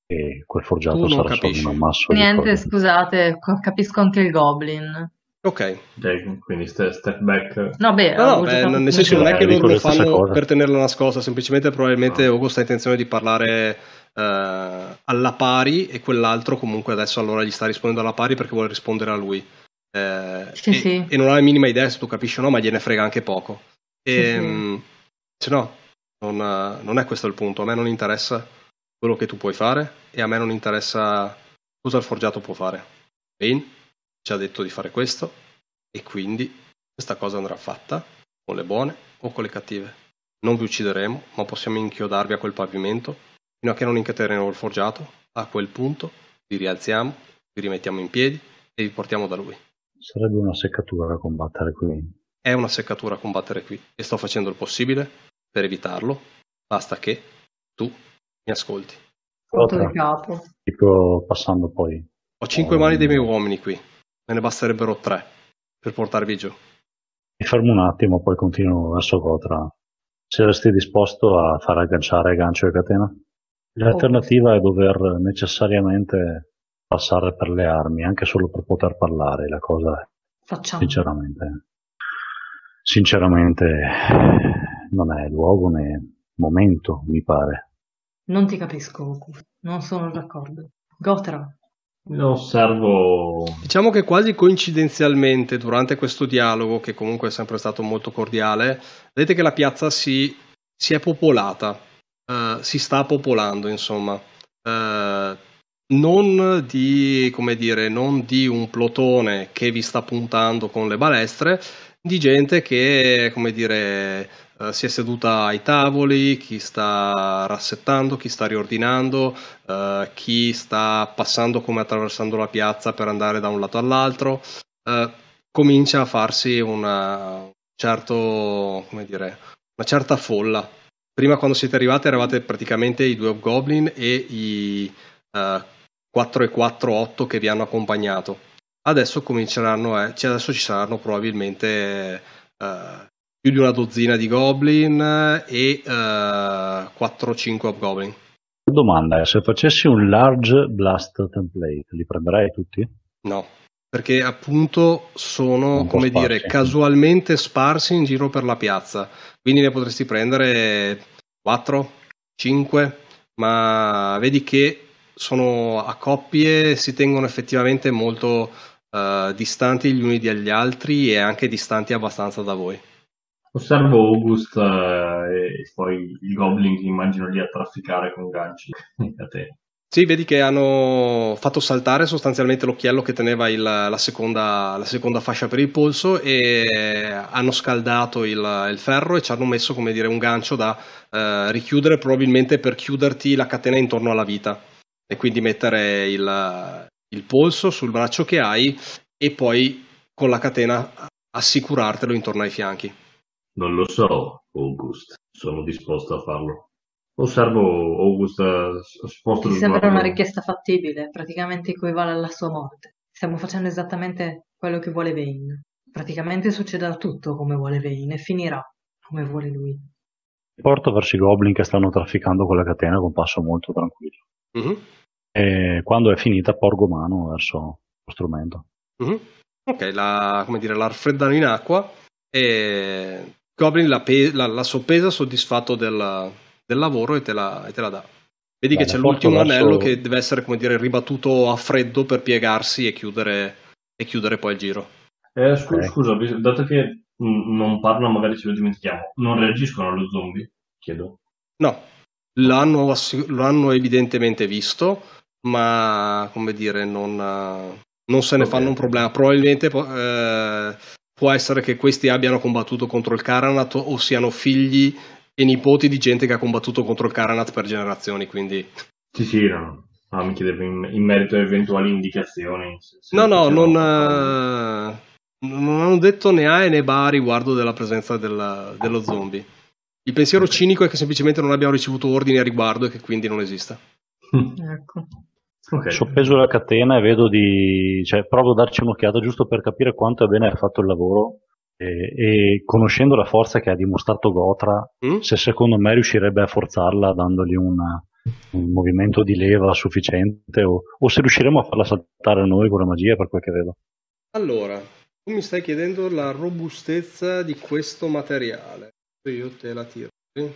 E quel forgiato sarà
capisci.
solo un ammasso
Niente, scusate, capisco anche il Goblin.
Ok,
Cioè, quindi ste- step back.
No, beh,
No, no, beh, nel senso non è che loro lo fanno
cosa.
per tenerla nascosta, semplicemente probabilmente
No.
Augusto ha intenzione di parlare eh, alla pari e quell'altro comunque adesso allora gli sta rispondendo alla pari perché vuole rispondere a lui. Eh,
Sì,
e,
sì.
e non ha la minima idea se tu capisci o no, ma gliene frega anche poco.
Sì,
E,
sì.
Se no, non, eh, non è questo il punto. A me non interessa quello che tu puoi fare e a me non interessa cosa il forgiato può fare. Bane ci ha detto di fare questo e quindi questa cosa andrà fatta con le buone o con le cattive. Non vi uccideremo, ma possiamo inchiodarvi a quel pavimento fino a che non incateneremo il forgiato. A quel punto vi rialziamo, vi rimettiamo in piedi e vi portiamo da lui.
Sarebbe una seccatura da combattere qui.
È una seccatura a combattere qui e sto facendo il possibile per evitarlo. Basta che tu mi ascolti.
Capo.
Dico passando poi.
Ho cinque mani dei miei uomini qui, me ne basterebbero tre per portarvi giù.
Mi fermo un attimo, poi continuo verso Gotra. Saresti disposto a far agganciare gancio e catena? L'alternativa è dover necessariamente passare per le armi, anche solo per poter parlare. La cosa,
Facciamo.
sinceramente, sinceramente, non è luogo né momento, mi pare.
Non ti capisco, Goku. Non sono d'accordo. Gotra,
Osservo.
Diciamo che quasi coincidenzialmente durante questo dialogo, che comunque è sempre stato molto cordiale, vedete che la piazza si, si è popolata, eh, si sta popolando, insomma. Eh, non di, come dire, non di un plotone che vi sta puntando con le balestre, di gente che, come dire, eh, si è seduta ai tavoli, chi sta rassettando, chi sta riordinando, eh, chi sta passando come attraversando la piazza per andare da un lato all'altro, eh, comincia a farsi una, un certo, dire, una certa folla. Prima quando siete arrivati eravate praticamente i due Hobgoblin e i eh, 4 e 4 8 che vi hanno accompagnato. Adesso cominceranno, eh, adesso ci saranno probabilmente eh, più di una dozzina di Goblin e 4-5 Hobgoblin.
La domanda è, se facessi un large blast template, li prenderei tutti?
No, perché appunto sono,
Un
come dire,
sparsi.
casualmente sparsi in giro per la piazza. Quindi ne potresti prendere 4, 5, ma vedi che sono a coppie, si tengono effettivamente molto eh, distanti gli uni dagli altri e anche distanti abbastanza da voi.
Osservo August eh, e poi il Goblin che immagino lì a trafficare con ganci <laughs> e catene.
Sì, vedi che hanno fatto saltare sostanzialmente l'occhiello che teneva il- la, seconda, la seconda fascia per il polso e hanno scaldato il, il ferro e ci hanno messo, come dire, un gancio da eh, richiudere probabilmente per chiuderti la catena intorno alla vita e quindi mettere il, il polso sul braccio che hai e poi con la catena assicurartelo intorno ai fianchi.
Non lo so, August, sono disposto a farlo. Osservo August sposto
ti
il
sembra una richiesta fattibile, praticamente equivale alla sua morte. Stiamo facendo esattamente quello che vuole Vane. Praticamente succederà tutto come vuole Vane e finirà come vuole lui.
Porto verso i goblin che stanno trafficando con la catena con passo molto tranquillo.
Mhm,
E quando è finita porgo mano verso lo strumento.
mhm. Ok, la, come dire, la raffreddano in acqua e Goblin la, pe- la- la soppesa soddisfatto del, del lavoro e te la, e te la dà. Vedi che
Bene,
c'è
porto
l'ultimo
verso-
anello che deve essere, come dire, ribattuto a freddo per piegarsi e chiudere, e chiudere poi il giro.
Eh, scu-
Ok.
Scusa, dato che non parlano, magari ce lo dimentichiamo, non reagiscono allo zombie? Chiedo.
No, l'hanno, l'hanno evidentemente visto, ma come dire, non, non se ne
Ok.
fanno un problema. Probabilmente eh, può essere che questi abbiano combattuto contro il Karanat o siano figli e nipoti di gente che ha combattuto contro il Karanat per generazioni, quindi
Sì, sì, no, Ah, mi chiedevo in, in merito a eventuali indicazioni. se- se
No, no, non, eh, non hanno detto né A né ba riguardo della presenza della- dello zombie. Il pensiero cinico è che semplicemente non abbiamo ricevuto ordini a riguardo e che quindi non esista.
Ecco.
Ok.
Soppeso la catena e vedo di... cioè provo a darci un'occhiata giusto per capire quanto bene ha fatto il lavoro e, e conoscendo la forza che ha dimostrato Gotra,
Mm?
se secondo me riuscirebbe a forzarla dandogli una- un movimento di leva sufficiente o, o se riusciremo a farla saltare noi con la magia per quel che vedo.
Allora, tu mi stai chiedendo la robustezza di questo materiale. Io te la tiro. sì?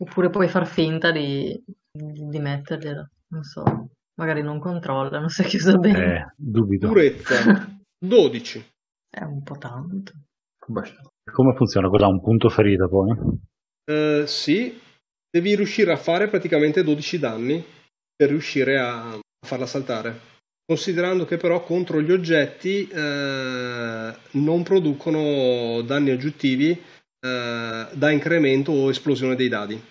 Oppure puoi far finta di, di, di mettergliela, non so, magari non controlla, non si è chiusa bene.
Eh, dubito.
Durezza 12. <laughs>
È un po' tanto.
Come funziona? Cos'ha un punto ferita poi?
Eh, sì, devi riuscire a fare praticamente 12 danni per riuscire a farla saltare. Considerando che però contro gli oggetti eh, non producono danni aggiuntivi eh, da incremento o esplosione dei dadi.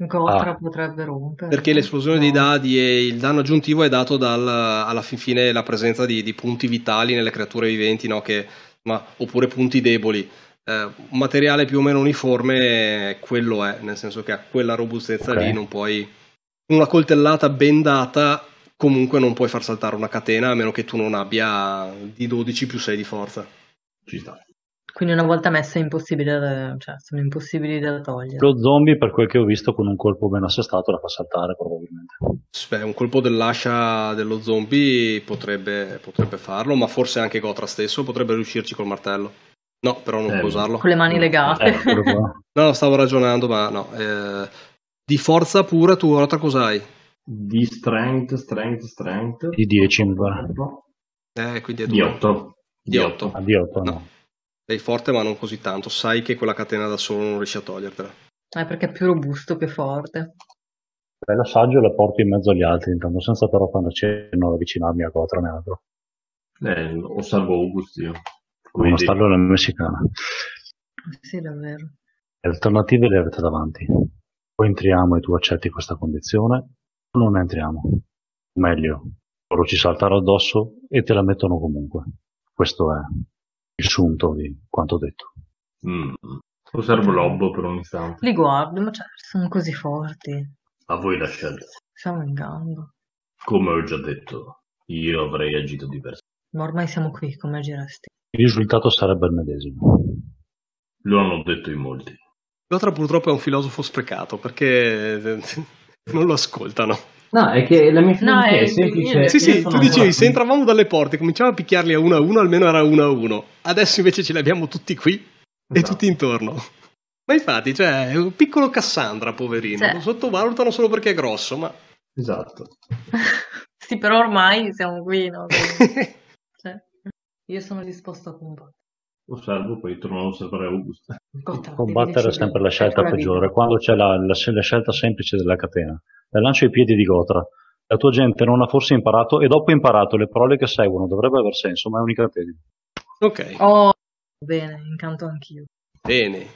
Gotra
Ah.
potrebbe rompere.
Perché l'esplosione
No.
dei dadi e il danno aggiuntivo è dato dal, alla fin fine la presenza di, di punti vitali nelle creature viventi, no? Che, ma, oppure punti deboli. Eh, un materiale più o meno uniforme, quello è, nel senso che ha quella robustezza
Ok.
lì, non puoi. Una coltellata ben data, comunque non puoi far saltare una catena a meno che tu non abbia di 12 più 6 di forza.
Ci sta.
Quindi una volta messa è impossibile, da- cioè sono impossibili da togliere.
Lo zombie, per quel che ho visto, con un colpo ben assestato la fa saltare probabilmente.
Beh, un colpo dell'ascia dello zombie potrebbe, potrebbe farlo, ma forse anche Gotra stesso potrebbe riuscirci col martello. No, però non
Eh,
può usarlo.
Con le mani legate.
Eh. <laughs>
No, stavo ragionando, ma no. eh, di forza pura tu Gotra cos'hai?
Di strength, strength, strength.
Di 10 mi pare.
Eh, quindi è
Di
due.
8.
Di otto.
A di 8 no.
No. Sei forte ma non così tanto, sai che quella catena da solo non riesci a togliertela.
Eh, perché è più robusto che forte.
Bella saggio la porto in mezzo agli altri, intanto senza però fare cenno avvicinarmi a Gotra né altro.
Eh, osservo August io.
Come
Quindi,
non starlo alla messicana.
Sì, davvero.
Le alternative le avete davanti. O entriamo e tu accetti questa condizione, o non entriamo. Meglio, loro ci saltano addosso e te la mettono comunque. Questo è sunto di quanto detto.
mm, osservo Lobo per un istante.
Li guardo, ma cioè, sono così forti.
A voi la scelta.
Siamo in gamba.
Come ho già detto, io avrei agito diversamente.
Ma ormai siamo qui, come agiresti?
Il risultato sarebbe il medesimo.
Lo hanno detto in molti.
Gotra purtroppo è un filosofo sprecato perché <laughs> non lo ascoltano.
No, è che la mia
No,
filosofia
è-
è semplice.
Sì, sì, tu dicevi, se entravamo dalle porte, cominciamo a picchiarli a uno a uno, almeno era uno a uno. Adesso invece ce li abbiamo tutti qui e
Esatto.
tutti intorno. Ma infatti, cioè, è un piccolo Cassandra, poverino.
Sì.
Lo sottovalutano solo perché è grosso, ma...
Esatto. <laughs>
sì, però ormai siamo qui, no? <laughs> Cioè, io sono disposto a combattere.
Osservo, poi torno a osservare August.
Gotta,
Combattere è sempre la scelta peggiore. Quando c'è la, la- la scelta semplice della catena, la lancio ai piedi di Gotra. La tua gente non ha forse imparato, e dopo imparato, le parole che seguono dovrebbe aver senso, ma è un incantesimo.
ok,
Oh, bene, incanto anch'io.
bene.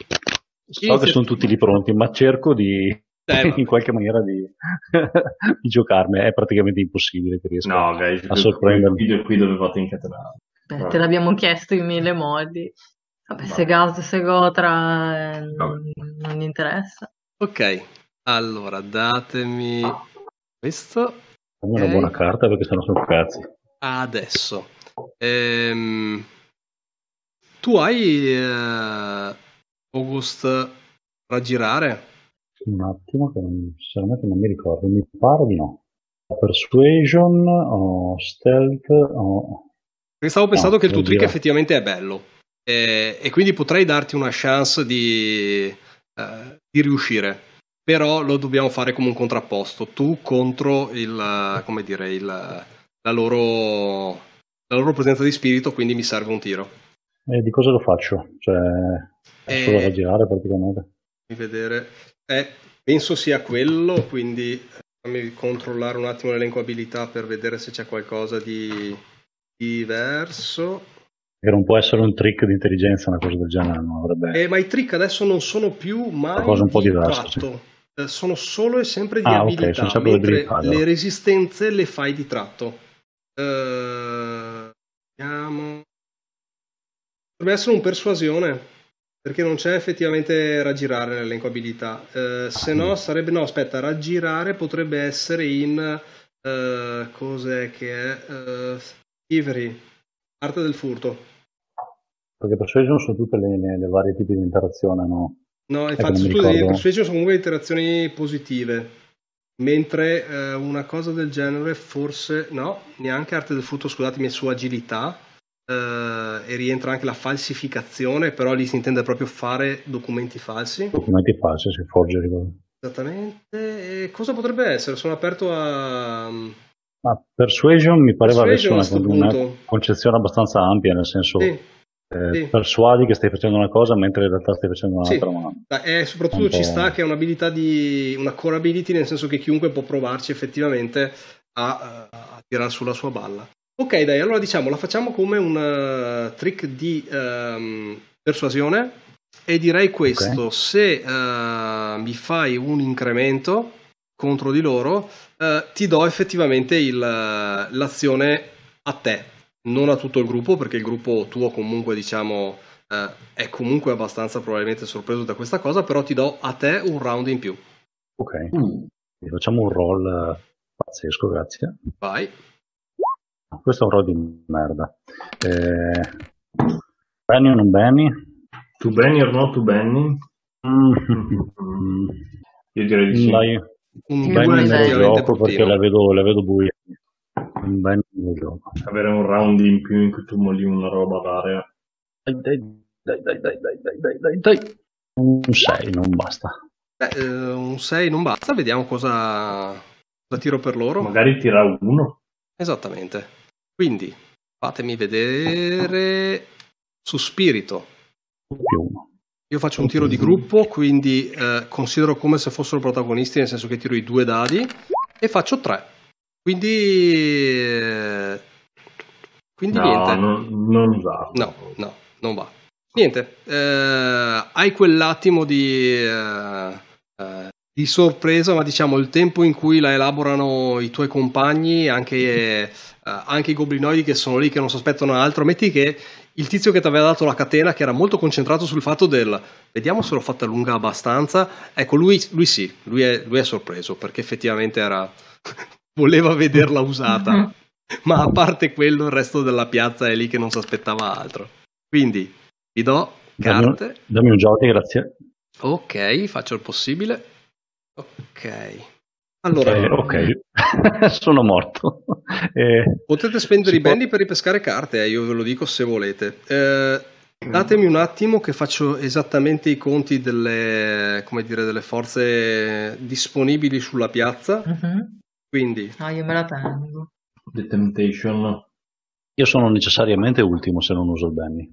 So che sono tutti lì pronti, ma cerco di,
Eh, <laughs>
in qualche maniera di, <laughs> di giocarmi. È praticamente impossibile che riesca.
No, guys,
A sorprendermi.
Il video qui dovevate incatenare.
Beh, te l'abbiamo chiesto in mille modi. Vabbè, se Gaz, se Gotra, eh, non, non gli interessa.
Ok, allora datemi questo
Dammi una
Ok.
buona carta perché sennò sono cazzi.
adesso. Ehm, tu hai eh, August raggirare?
Un attimo, che non, sinceramente non mi ricordo. Mi pare di no. Persuasion, ho Stealth, ho...
Perché stavo pensando
No,
che il tuo trick effettivamente è bello Eh, e quindi potrei darti una chance di, eh, di riuscire. Però lo dobbiamo fare come un contrapposto. Tu contro il, eh, come dire, il, la, loro, la loro presenza di spirito, quindi mi serve un tiro.
E di cosa lo faccio? Cioè, è
Eh.
solo da girare praticamente.
Vedere. Eh, penso sia quello, quindi eh, fammi controllare un attimo l'elenco abilità per vedere se c'è qualcosa di diverso.
Che non può essere un trick di intelligenza, una cosa del genere, non avrebbe...
Eh, ma i trick adesso non sono più mai
Una cosa un po'
di
diversa,
impatto. eh, sono solo e sempre di
Ah, ok,
abilità,
di
mentre
abilità, allora.
le resistenze le fai di tratto. Eh, vediamo. Dovrebbe essere un persuasione, perché non c'è effettivamente raggirare nell'elenco abilità. Eh, se no, sarebbe. No, aspetta, raggirare potrebbe essere in. eh, cos'è che è? Eh, Thievery, arte del furto.
Perché Persuasion sono tutte le, le- le varie tipi di interazione, no?
No,
Ecco,
infatti
mi
tutte le persuasion sono comunque interazioni positive, mentre eh, una cosa del genere forse no, neanche arte del furto, scusatemi, è su agilità eh, e rientra anche la falsificazione, però lì si intende proprio fare documenti falsi.
Documenti falsi, si forgery.
Esattamente. E cosa potrebbe essere? Sono aperto a...
Ma Persuasion mi pareva
Persuasion
avesse una, una concezione abbastanza ampia, nel senso
Sì,
eh,
sì.
persuadi che stai facendo una cosa mentre in realtà stai facendo
Sì.
un'altra. ma-
Dai, E soprattutto
Un
ci sta che è un'abilità di una core ability, nel senso che chiunque può provarci effettivamente a, a tirare sulla sua balla. Ok, dai, allora diciamo la facciamo come un eh, trick di ehm, persuasione e direi questo: se eh, mi fai un incremento contro di loro, eh, ti do effettivamente il, l'azione a te, non a tutto il gruppo, perché il gruppo tuo comunque diciamo eh, è comunque abbastanza probabilmente sorpreso da questa cosa, però ti do a te un round in più.
Ok,
Mm.
facciamo un roll eh, pazzesco, grazie.
Vai.
Questo è un roll di merda. Eh, Benny o non Benny?
To Benny or not to Benny?
Mm, <laughs>
Io direi di sì.
Dai,
Un
Benny
effettivamente
gioco perché le vedo, le vedo buie. Un lo gioco.
Avere un round in più in cui tu molli una roba d'area.
Dai, dai, dai, dai, dai, dai, dai, dai, dai, dai. Un 6 non basta.
Beh, eh, un 6 non basta, vediamo cosa, cosa tiro per loro.
Magari tira uno.
Esattamente. Quindi fatemi vedere su spirito.
Più uno.
Io faccio un tiro di gruppo, quindi eh, considero come se fossero protagonisti, nel senso che tiro i due dadi e faccio tre. Quindi, eh, quindi
No,
niente.
non, non usarlo.
No, no, non va. Niente, eh, hai quell'attimo di, eh, eh, di sorpresa, ma diciamo il tempo in cui la elaborano i tuoi compagni, anche, eh, anche i goblinoidi che sono lì che non sospettano altro. Metti che il tizio che ti aveva dato la catena, che era molto concentrato sul fatto del vediamo se l'ho fatta lunga abbastanza, ecco, lui, lui sì, lui è, lui è sorpreso perché effettivamente era voleva vederla usata. <laughs> Ma a parte quello, il resto della piazza è lì che non si aspettava altro. Quindi vi do
Dammi,
carte.
dammi un gioco, grazie.
Ok, faccio il possibile. Ok. Allora,
Eh, ok, <laughs> sono morto. Eh,
potete spendere i
può-
bendy per ripescare carte, eh, io ve lo dico se volete. Eh, datemi un attimo che faccio esattamente i conti delle, come dire, delle forze disponibili sulla piazza.
Mhm.
Quindi,
Ah, io me la tengo.
The Temptation.
io sono necessariamente ultimo se non uso il Benny.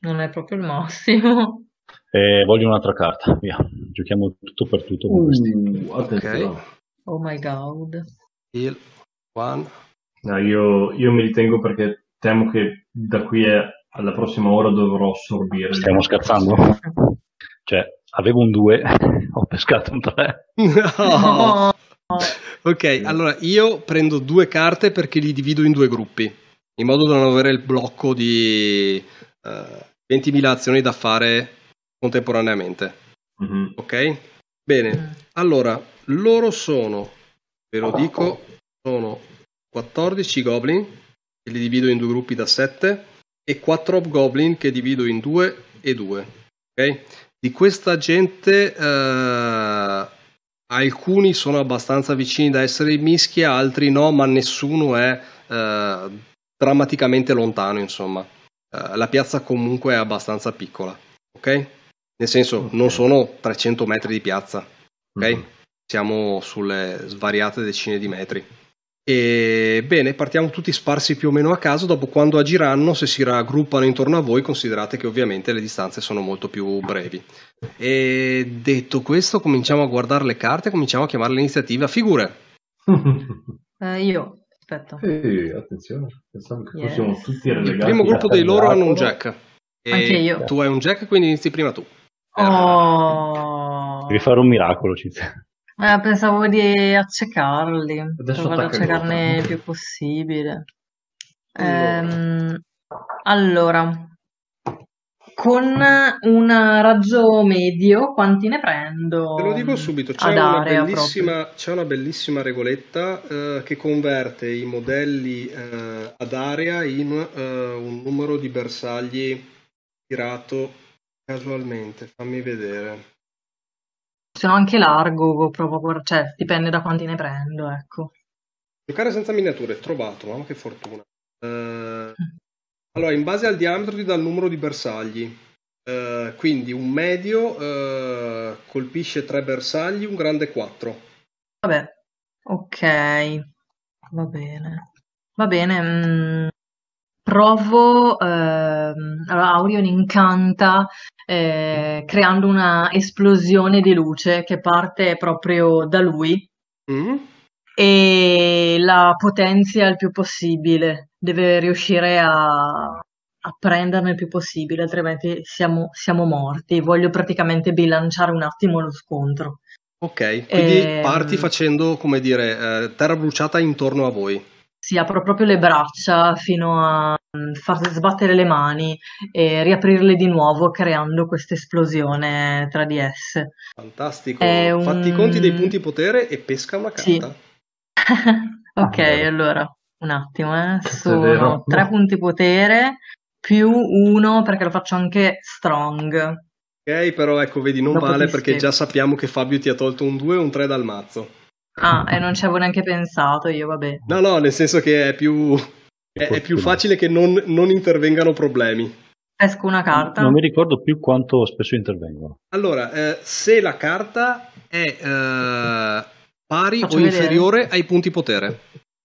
Non è proprio il massimo.
Eh, voglio un'altra carta, via. Giochiamo tutto per tutto con questi.
Uh, attenzione.
Oh my god.
il one.
No, io, io mi ritengo perché temo che da qui alla prossima ora dovrò assorbire.
Stiamo scherzando? Cioè, avevo un 2, <laughs> ho pescato un 3. <laughs>
No. <laughs> Ok, allora io prendo due carte perché li divido in due gruppi, in modo da non avere il blocco di eh, 20.000 azioni da fare contemporaneamente.
Mhm.
Ok? Bene,
Mm.
allora loro sono, ve lo dico, sono 14 goblin che li divido in due gruppi da 7 e 4 hobgoblin che divido in 2 e 2. Ok? Di questa gente eh, alcuni sono abbastanza vicini da essere mischia, altri no, ma nessuno è eh, drammaticamente lontano, insomma. Eh, la piazza comunque è abbastanza piccola, ok? Nel senso,
Ok.
non sono 300 metri di piazza, ok?
Mhm.
Siamo sulle svariate decine di metri. E bene, partiamo tutti sparsi più o meno a caso, dopo quando agiranno, se si raggruppano intorno a voi, considerate che ovviamente le distanze sono molto più brevi. E detto questo, cominciamo a guardare le carte, cominciamo a chiamare l'iniziativa figure. <laughs>
Eh, io, aspetta.
Eh, attenzione, pensavo che
Yes.
fossimo tutti
Il
relegati.
primo gruppo dei loro hanno un
Jack.
E
Anche io.
Tu hai un jack, quindi inizi prima tu.
Oh.
Devi fare un miracolo, Cizia.
Eh, pensavo di accecarli,
Adesso
provare ad
attacca il
accecarne il più possibile.
Allora.
Ehm, allora, con un raggio medio, quanti ne prendo?
Te lo dico subito, c'è
ad
una
area
bellissima, c'è una bellissima regoletta eh, che converte i modelli eh, ad area in eh, un numero di bersagli tirato casualmente. Fammi vedere.
Se no anche largo, provo a cioè dipende da quanti ne prendo, ecco.
Giocare senza miniature, trovato, mamma che fortuna. Eh, allora, in base al diametro ti dà il numero di bersagli. Eh, quindi un medio eh, colpisce 3 bersagli, un grande 4.
Vabbè, ok, va bene. Va bene, mm, provo, ehm, allora Aurion incanta eh, creando una esplosione di luce che parte proprio da lui
Mm?
e la potenzia il più possibile. Deve riuscire a, a prenderne il più possibile, altrimenti siamo, siamo morti. Voglio praticamente bilanciare un attimo lo scontro.
Ok, quindi
Ehm.
parti facendo, come dire, eh, terra bruciata intorno a voi.
Si apro proprio le braccia fino a mm, far sbattere le mani e riaprirle di nuovo creando questa esplosione tra di esse.
Fantastico.
È un-
Fatti i conti dei punti potere e pesca una
Sì.
carta. <laughs>
Ok,
vero.
allora un attimo, eh. Sono tre punti potere più uno perché lo faccio anche strong.
Ok, però ecco, vedi, non
Dopo
vale perché già sappiamo che Fabio ti ha tolto un 2 e un 3 dal mazzo.
Ah, e non ci avevo neanche pensato io, vabbè.
No, no, nel senso che è più, è, è più facile che non, non intervengano problemi.
Pesco una carta.
Non mi ricordo più quanto spesso intervengono.
Allora, eh, se la carta è eh, pari
Faccio
o
vedere.
inferiore ai punti potere,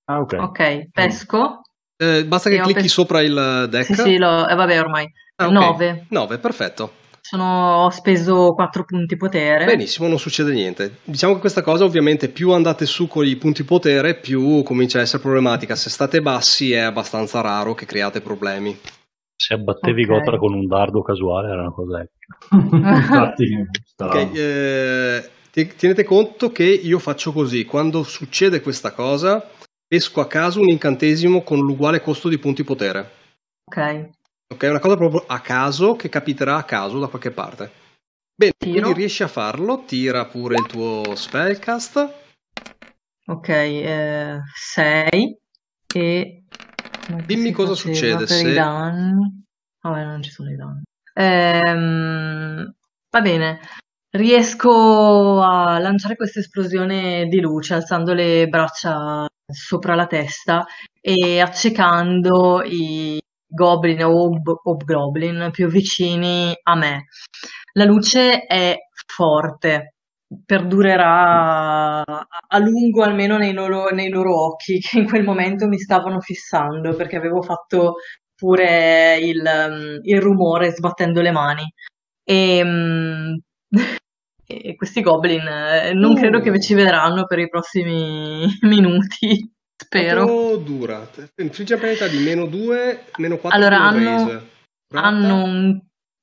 Ah, ok.
Ok, pesco.
Eh, basta che clicchi
pes-
sopra il deck.
Sì, sì, lo... eh, vabbè, ormai.
Ah, ok.
9.
9, perfetto.
Sono... Ho speso 4 punti potere.
Benissimo, non succede niente. Diciamo che questa cosa ovviamente più andate su con i punti potere, più comincia a essere problematica. Se state bassi è abbastanza raro che create problemi.
Se abbattevi
Ok.
Gotra con un dardo casuale era una cosa. <laughs>
Infatti, starà-
Ok, eh, tenete conto che io faccio così, quando succede questa cosa, pesco a caso un incantesimo con l'uguale costo di punti potere.
Ok.
Ok, una cosa proprio a caso che capiterà a caso da qualche parte. Bene,
Tiro.
quindi riesci a farlo, tira pure il tuo spellcast.
Ok, 6 e... come
Dimmi cosa succede se-
i danni. Vabbè, non ci sono i danni. Ehm, va bene. Riesco a lanciare questa esplosione di luce alzando le braccia sopra la testa e accecando i goblin o ob- hobgoblin più vicini a me. La luce è forte, perdurerà a lungo almeno nei loro, nei loro occhi che in quel momento mi stavano fissando perché avevo fatto pure il, il rumore sbattendo le mani. E, um, <laughs> e questi goblin eh, non credo che ci vedranno per i prossimi <laughs> minuti, spero.
Dura? Infligge una penalità di meno 2, meno 4
Allora, hanno-? Hanno un-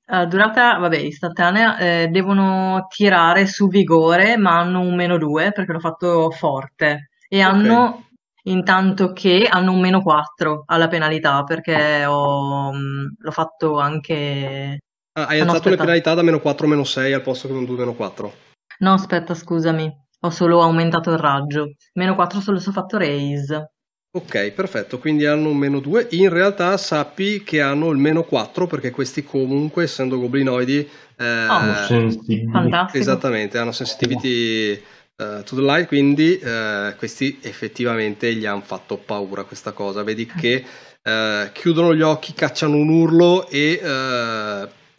eh, durata, vabbè, istantanea, eh, devono tirare su vigore, ma hanno un meno 2 perché l'ho fatto forte. E
Ok.
hanno, intanto che, hanno un meno 4 alla penalità perché ho, mh, l'ho fatto anche...
Ah, hai
Ah, no,
alzato le
aspetta.
penalità da meno 4 a meno 6 al posto che un 2 meno 4.
No, aspetta, scusami, ho solo aumentato il raggio. Meno 4 solo se ho fatto raise.
Ok, perfetto, quindi hanno un meno 2. In realtà sappi che hanno il meno 4 perché questi comunque, essendo goblinoidi, eh,
sensibili.
Fantastico.
esattamente, hanno sensitivity eh, to the light, quindi eh, questi effettivamente gli hanno fatto paura questa cosa. Vedi che eh, chiudono gli occhi, cacciano un urlo e,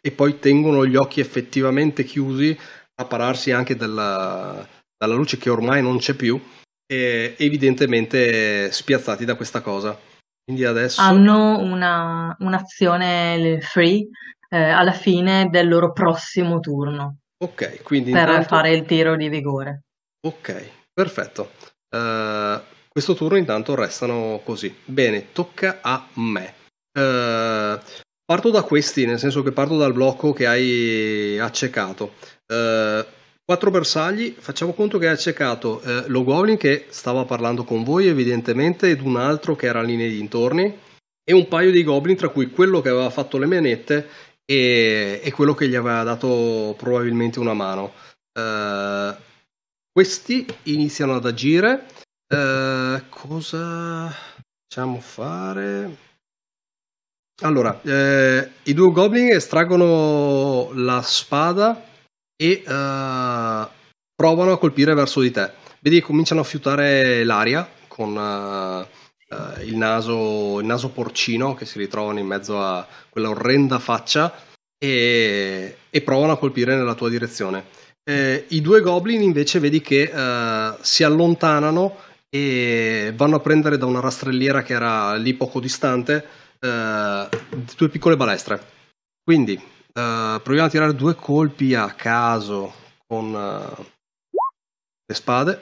e poi tengono gli occhi effettivamente chiusi a pararsi anche dalla, dalla luce che ormai non c'è più evidentemente spiazzati da questa cosa. Quindi adesso
Hanno una, un'azione free eh, alla fine del loro prossimo turno
ok, quindi
per
intanto
fare il tiro di vigore.
ok, perfetto. Eh, questo turno intanto restano così. Bene, tocca a me. Eh, parto da questi, nel senso che parto dal blocco che hai accecato. Eh, quattro bersagli, facciamo conto che hai accecato eh, lo Goblin che stava parlando con voi evidentemente ed un altro che era lì nei dintorni e un paio di Goblin tra cui quello che aveva fatto le manette e, e quello che gli aveva dato probabilmente una mano. Eh, questi iniziano ad agire. Eh, cosa facciamo fare? Allora, eh, i due Goblin estraggono la spada e uh, provano a colpire verso di te. Vedi che cominciano a fiutare l'aria con uh, il, naso, il, naso, porcino che si ritrovano in mezzo a quella orrenda faccia e, e provano a colpire nella tua direzione. Eh, I due goblin invece vedi che si allontanano e vanno a prendere da una rastrelliera che era lì poco distante due piccole balestre. Quindi Uh, proviamo a tirare due colpi a caso con uh, le spade.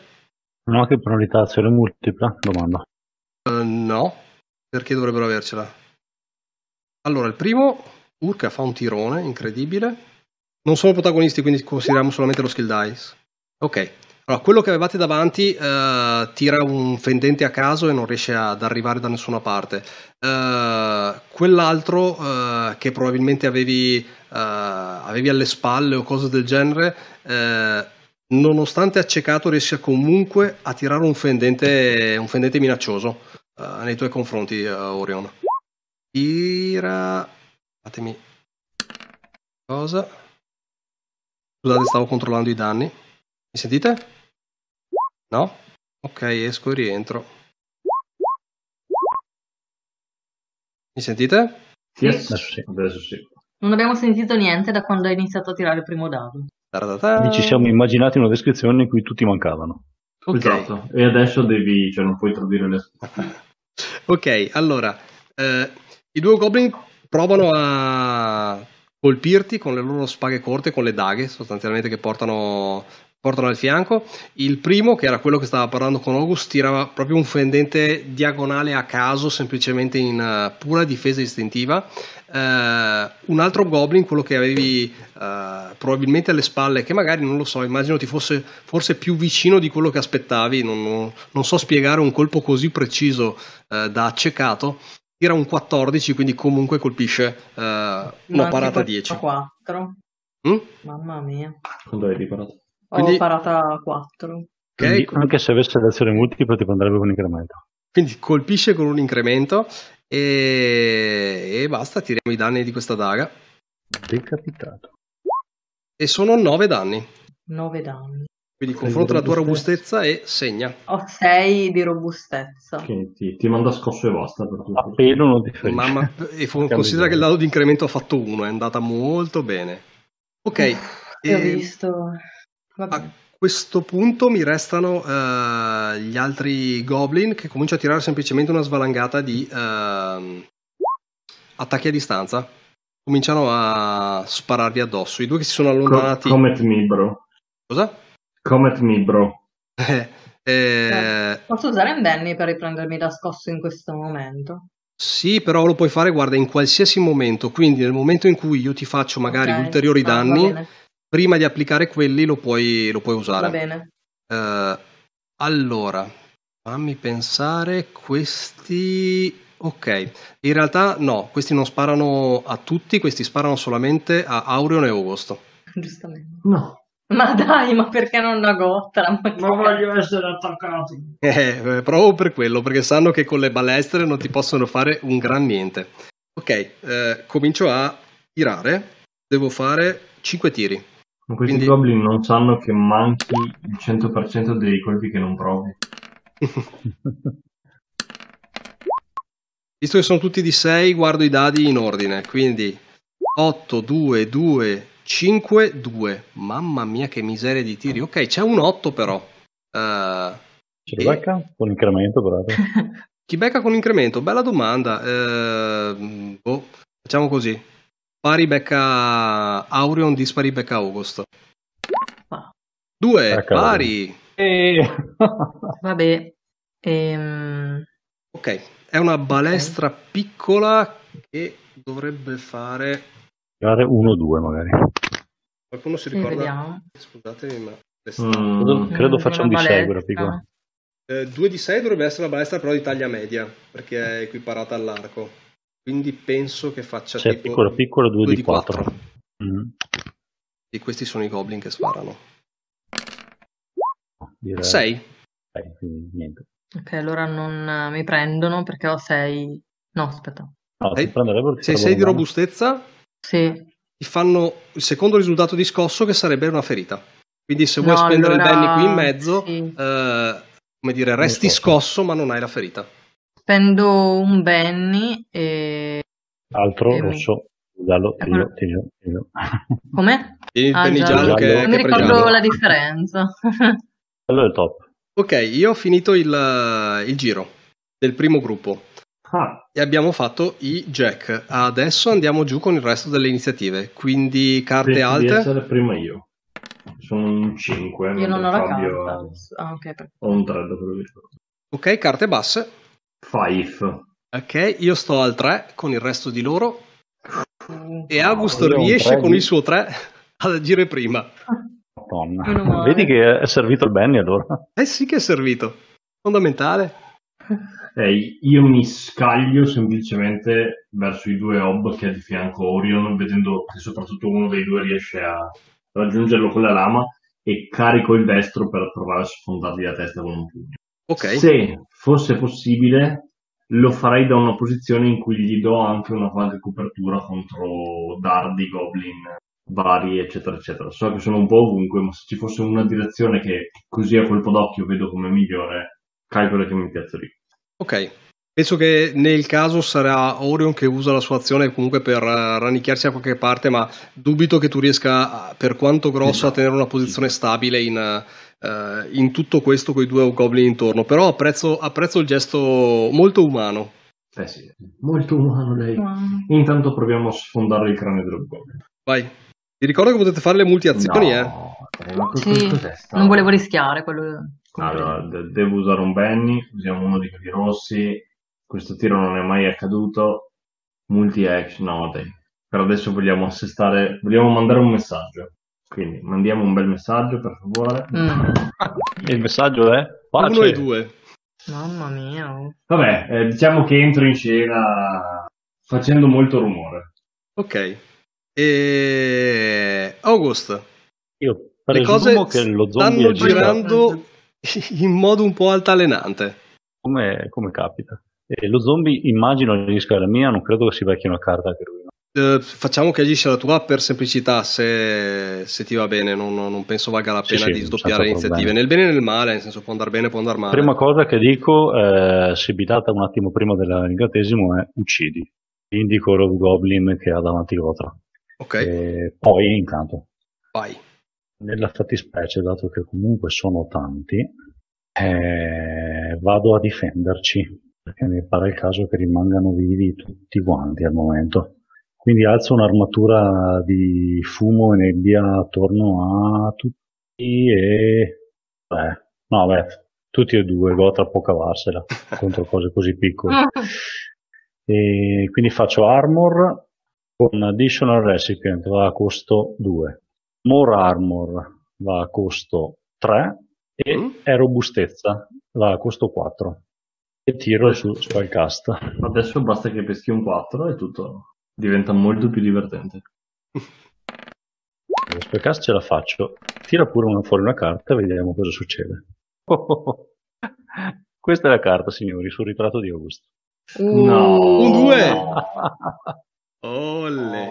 Non ha che penalità azione multipla? Domanda.
Uh, no, perché dovrebbero avercela? Allora, il primo, Urka fa un tirone incredibile. Non sono protagonisti, quindi consideriamo solamente lo skill dice. Ok, allora, quello che avevate davanti tira un fendente a caso e non riesce ad arrivare da nessuna parte. Uh, quell'altro uh, che probabilmente avevi, avevi, alle spalle o cose del genere, nonostante accecato, riesce comunque a tirare un fendente, un fendente minaccioso nei tuoi confronti, Orion. Tira. Fatemi. Cosa? Scusate, stavo controllando i danni. Mi sentite? No? Ok, esco e rientro. Mi sentite?
Yes. Adesso sì. Adesso sì.
Non abbiamo sentito niente da quando hai iniziato a tirare il primo dado.
Quindi ci siamo immaginati una descrizione in cui tutti mancavano.
Okay. Esatto. E adesso devi, cioè non puoi tradurre le... <laughs>
ok, allora, eh, i due goblin provano a colpirti con le loro spaghe corte, con le daghe sostanzialmente che portano portano al fianco. Il primo, che era quello che stava parlando con August, tirava proprio un fendente diagonale a caso, semplicemente in uh, pura difesa istintiva. Uh, un altro goblin, quello che avevi uh, probabilmente alle spalle, che magari non lo so, immagino ti fosse forse più vicino di quello che aspettavi. Non, non, non so spiegare un colpo così preciso da accecato. Tira un 14, quindi comunque colpisce una parata 10.
4. Mm? Mamma mia.
Quando hai riparato?
Quindi... Ho parata 4.
Okay. anche se avesse l'azione multipla ti andrebbe con incremento.
Quindi colpisce con un incremento e... e basta, tiriamo i danni di questa daga.
Decapitato.
E sono 9 danni.
9 danni.
Quindi confronta la tua robustezza e segna.
Ho 6 di robustezza.
Okay, ti, ti manda scosso e basta. Per
A pelo non ti ferisce.
Mamma, <laughs> e considera che il dado di incremento ha fatto 1, è andata molto bene. Ok.
e... Ho visto.
A questo punto mi restano uh, gli altri goblin che cominciano a tirare semplicemente una svalangata di uh, attacchi a distanza. Cominciano a spararvi addosso. I due che si sono allontanati.
Comet me, bro.
Cosa?
Comet me, bro.
eh, eh...
Posso usare un Benny per riprendermi da scosso in questo momento?
Sì, però lo puoi fare, guarda, in qualsiasi momento. Quindi nel momento in cui io ti faccio magari okay. ulteriori ah, danni, prima di applicare quelli lo puoi, lo puoi usare.
Va bene.
Uh, allora, fammi pensare, questi... Ok, in realtà no, questi non sparano a tutti, questi sparano solamente a Aureon e Augusto. <laughs>
Giustamente.
No.
Ma dai, ma perché non una gotta?
Ma, ma voglio essere attaccato.
Eh, proprio per quello, perché sanno che con le balestre non ti possono fare un gran niente. Ok, eh, comincio a tirare. Devo fare 5 tiri.
Ma questi
Quindi...
goblin non sanno che manchi il 100% dei colpi che non provi.
Visto che sono tutti di 6, guardo i dadi in ordine. Quindi 8, 2, 2, 5, 2. Mamma mia, che miseria di tiri. Ok, c'è un 8 però. Uh,
Ci e... becca con incremento, però. <laughs>
Chi becca con incremento? Bella domanda. Uh, boh, facciamo così. Pari becca Aurion, dispari becca August. Ah. Due, ah, pari.
E... <laughs> Vabbè. Ehm...
Ok, è una balestra okay. piccola che dovrebbe fare...
Fare 1-2 magari.
Qualcuno si
Sì,
ricorda?
vediamo.
Scusatemi, ma...
Mm,
Credo, credo
Mm,
faccia un
una
di 6 quella piccola.
Eh, 2 di 6 dovrebbe essere la balestra però di taglia media, perché è equiparata all'arco. Quindi penso che faccia
Se è
tipo
piccola piccola 2
due
di 4. Mm,
E questi sono i goblin che sparano.
direi
6.
sei, quindi niente.
Ok, allora non eh, mi prendono perché ho 6. No, aspetta.
No,
Sei-
prenderebbero ti
Se hai
farebbero
6 di robustezza,
Sì.
ti fanno il secondo risultato di scosso che sarebbe una ferita. Quindi se vuoi
No,
spendere il
allora,
Benny qui in mezzo,
sì.
eh, come dire, resti scosso ma non hai la ferita.
Spendo un Benny e...
Altro
Ehm,
rosso. Giallo, tiglio, tiglio, tiglio.
Come?
Il
Ah,
Benny
giallo.
giallo che,
Non mi ricordo
pregiato.
la differenza. <laughs>
Quello è il top.
Ok, io ho finito il, il giro del primo gruppo
ah,
e abbiamo fatto i jack. Adesso andiamo giù con il resto delle iniziative. Quindi carte
penso
alte.
essere prima io. Sono un 5.
Io non ho la carta. Ah, ok. per-
Ho un 3 da quello che ricordo.
Ok, carte basse.
5.
Ok, io sto al 3 con il resto di loro. E August
io ho un
riesce
tre
con
di-
il suo 3 ad agire prima.
Madonna. Vedi che è servito il Benny allora.
Eh sì che è servito. Fondamentale. <laughs>
Eh, io mi scaglio semplicemente verso i due hob che ha di fianco Orion, vedendo che soprattutto uno dei due riesce a raggiungerlo con la lama e carico il destro per provare a sfondargli la testa con un pugno.
Ok.
Se fosse possibile, lo farei da una posizione in cui gli do anche una qualche copertura contro dardi, goblin vari, eccetera, eccetera. So che sono un po' ovunque, ma se ci fosse una direzione che così a colpo d'occhio vedo come migliore, calcolo che mi piazzo lì.
Ok. Penso che nel caso sarà Orion che usa la sua azione comunque per eh, rannicchiarsi da qualche parte, ma dubito che tu riesca, a- per quanto grosso, a tenere una posizione stabile in, eh, in tutto questo con i due goblin intorno. Però apprezzo, apprezzo il gesto molto umano.
Eh sì, molto umano lei.
Wow.
Intanto proviamo a sfondare il cranio dello goblin.
Vai. Vi ricordo che potete fare le multi-azioni, eh.
No, eh,
Sì, non volevo rischiare quello.
Allora, de- devo usare un Benny, usiamo uno di quelli rossi. Questo tiro non è mai accaduto. Multi-action, no dai. Per adesso vogliamo assestare, vogliamo mandare un messaggio. Quindi mandiamo un bel messaggio, per favore.
Mm, <laughs>
il messaggio è pace.
Uno e due.
mamma mia. oh.
Vabbè, eh, diciamo che entro in scena facendo molto rumore.
Ok. E... August,
Io
le
presumo
cose
che lo
stanno girando <laughs> in modo un po' altalenante.
come, come capita. E lo zombie immagino agisca la mia, non credo che si vecchi una carta anche lui. no?
Eh, facciamo che agisca la tua per semplicità, se, se ti va bene, non, non penso valga la
Sì,
pena
sì,
di sdoppiare le iniziative, nel bene e nel male, nel senso può andare bene, può andare male.
Prima cosa che dico, eh, se bitata un attimo prima dell'incantesimo, è uccidi. Indico il goblin che ha davanti Gotra.
Ok,
E poi intanto,
vai.
Nella fattispecie, dato che comunque sono tanti, eh, vado a difenderci, perché mi pare il caso che rimangano vivi tutti quanti al momento. Quindi alzo un'armatura di fumo e nebbia attorno a tutti e... Beh, no, beh, tutti e due, Gotra può cavarsela <laughs> contro cose così piccole. E quindi faccio armor con additional recipient va a costo 2 more armor va a costo 3 e
Mm.
è robustezza va a costo 4 e tiro su spellcast
Adesso basta che peschi un 4 e tutto diventa molto più divertente.
lo spellcast ce la faccio tira pure una, fuori una carta e vediamo cosa succede <laughs> questa è la carta signori sul ritratto di Augusto
No.
Un due.
No.
Olle.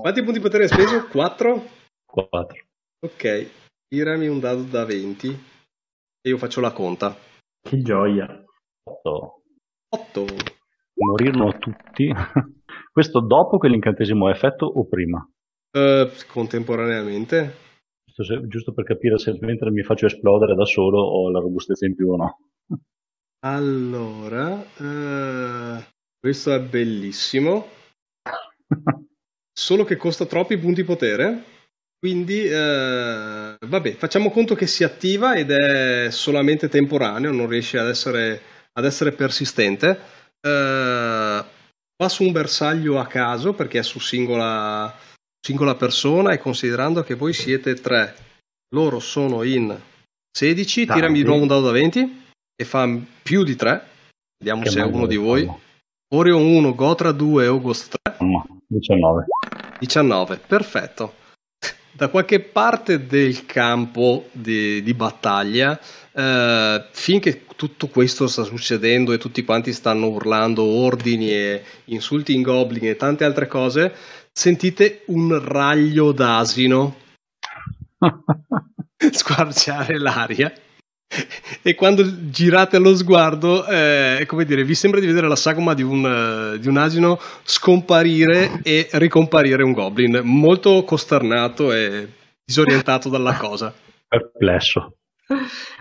Quanti punti potere hai speso? 4?
4
Ok, tirami un dado da 20 e io faccio la conta.
Che gioia.
8
8.
morirono tutti <laughs> questo dopo che l'incantesimo è effetto o prima
Eh, contemporaneamente.
Giusto, se- giusto per capire se mentre mi faccio esplodere da solo ho la robustezza in più o no.
Allora, eh, questo è bellissimo. <laughs> Solo che costa troppi punti potere. Quindi, eh, vabbè, facciamo conto che si attiva ed è solamente temporaneo, non riesce ad essere, ad essere persistente. Eh, passo un bersaglio a caso perché è su singola, singola persona e considerando che voi siete tre, loro sono in 16,
Tanti.
tirami di nuovo un dado da 20 e fa più di 3. Vediamo
Che
se è uno di voi.
palmo.
Orion 1, Gotra 2, August 3.
No, 19.
19, perfetto. Da qualche parte del campo di, di battaglia, eh, finché tutto questo sta succedendo e tutti quanti stanno urlando ordini e insulti in goblin e tante altre cose, sentite un raglio d'asino <laughs> squarciare l'aria. <laughs> E quando girate lo sguardo, eh, come dire, vi sembra di vedere la sagoma di un, eh, di un asino scomparire e ricomparire un goblin, molto costernato e disorientato dalla cosa. <laughs>
Perplesso.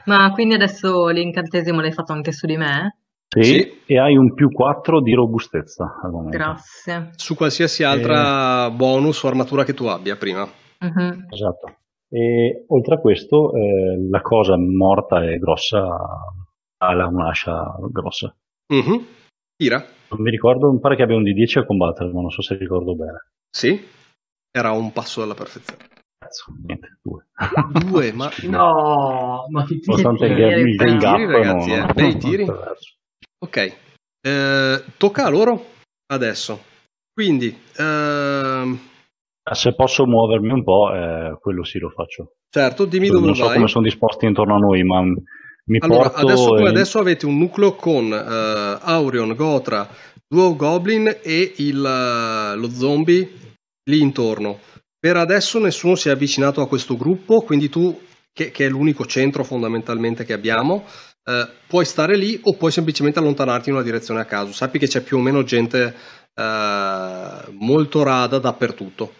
Ma quindi adesso l'incantesimo l'hai fatto anche su di me?
Sì,
Sì.
e hai un più 4 di robustezza al momento.
Grazie.
Su qualsiasi altra bonus o armatura che tu abbia prima.
Mhm.
Esatto. E oltre a questo, eh, la cosa morta e grossa ha la- un'ascia grossa.
Mhm. Tira?
Non mi ricordo, mi pare che abbia un di 10 a combattere, ma non so se ricordo bene.
Sì. Era un passo alla perfezione.
Cazzo, niente, due.
Due, ma <laughs>
No, ma che ti
Nonostante il,
tiri,
tiri,
up,
ragazzi,
no,
eh,
no,
bei
no,
tiri. Ok, Eh, tocca a loro adesso. Quindi, ehm,
Se posso muovermi un po', eh, quello sì lo faccio.
certo, dimmi
non
dove
so
vai.
come sono disposti intorno a noi, ma mi
Allora,
porto...
adesso
in-
adesso avete un nucleo con eh, Aurion, Gotra, due Goblin e il, eh, lo zombie lì intorno. Per adesso nessuno si è avvicinato a questo gruppo, quindi tu, che, che è l'unico centro fondamentalmente che abbiamo, eh, puoi stare lì o puoi semplicemente allontanarti in una direzione a caso. Sappi che c'è più o meno gente molto rada dappertutto.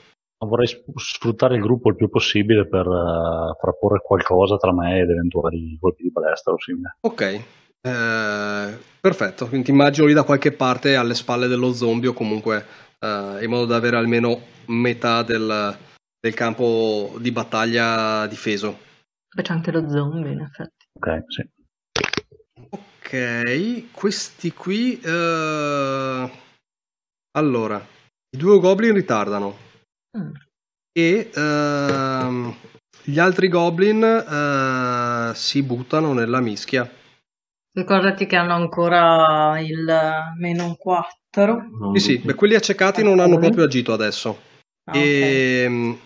Vorrei sfruttare il gruppo il più possibile per eh, frapporre qualcosa tra me ed eventuali colpi di palestra o simile.
Ok, eh, perfetto. Quindi ti immagino lì da qualche parte alle spalle dello zombie o comunque eh, in modo da avere almeno metà del, del campo di battaglia difeso.
Poi c'è anche lo zombie, in effetti.
Ok, sì.
Ok, questi qui. eh, Allora, i due goblin ritardano
Mm.
e ehm, gli altri goblin eh, si buttano nella mischia.
Ricordati che hanno ancora il meno 4.
Non
Sì, sì, beh, quelli accecati non hanno proprio agito adesso.
Ah.
E mh,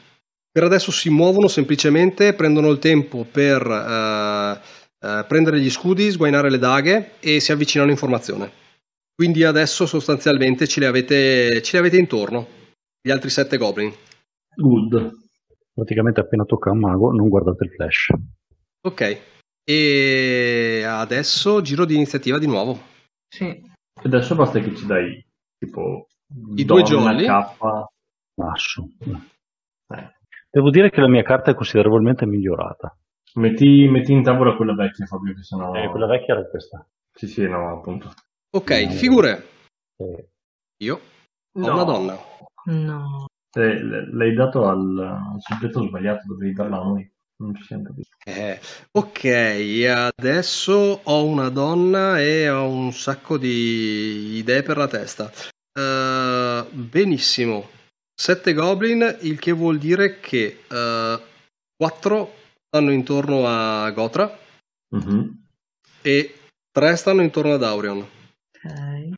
per adesso si muovono semplicemente, prendono il tempo per eh, eh, prendere gli scudi, sguainare le daghe e si avvicinano in formazione. Quindi adesso sostanzialmente ce li avete, ce li avete intorno, gli altri sette goblin.
Good.
Praticamente appena tocca a un mago non guardate il flash.
Ok, e adesso giro di iniziativa di nuovo.
Sì.
Adesso basta che ci dai tipo
I due
cappa.
Masso.
Eh.
Devo dire che la mia carta è considerevolmente migliorata.
Metti, metti in tavola quella vecchia, Fabio, che sennò...
Eh, quella vecchia era questa.
Sì, sì, no, appunto.
Ok, figure.
Eh,
Io ho
No.
una donna.
No.
Eh, l'hai dato al, al soggetto sbagliato, dovevi darla a noi. Non ci siamo capiti.
Eh, ok, adesso ho una donna e ho un sacco di idee per la testa. Eh, benissimo. Sette goblin, il che vuol dire che eh, quattro stanno intorno a Gotra
Mhm.
e tre stanno intorno ad Aurion.
Ok.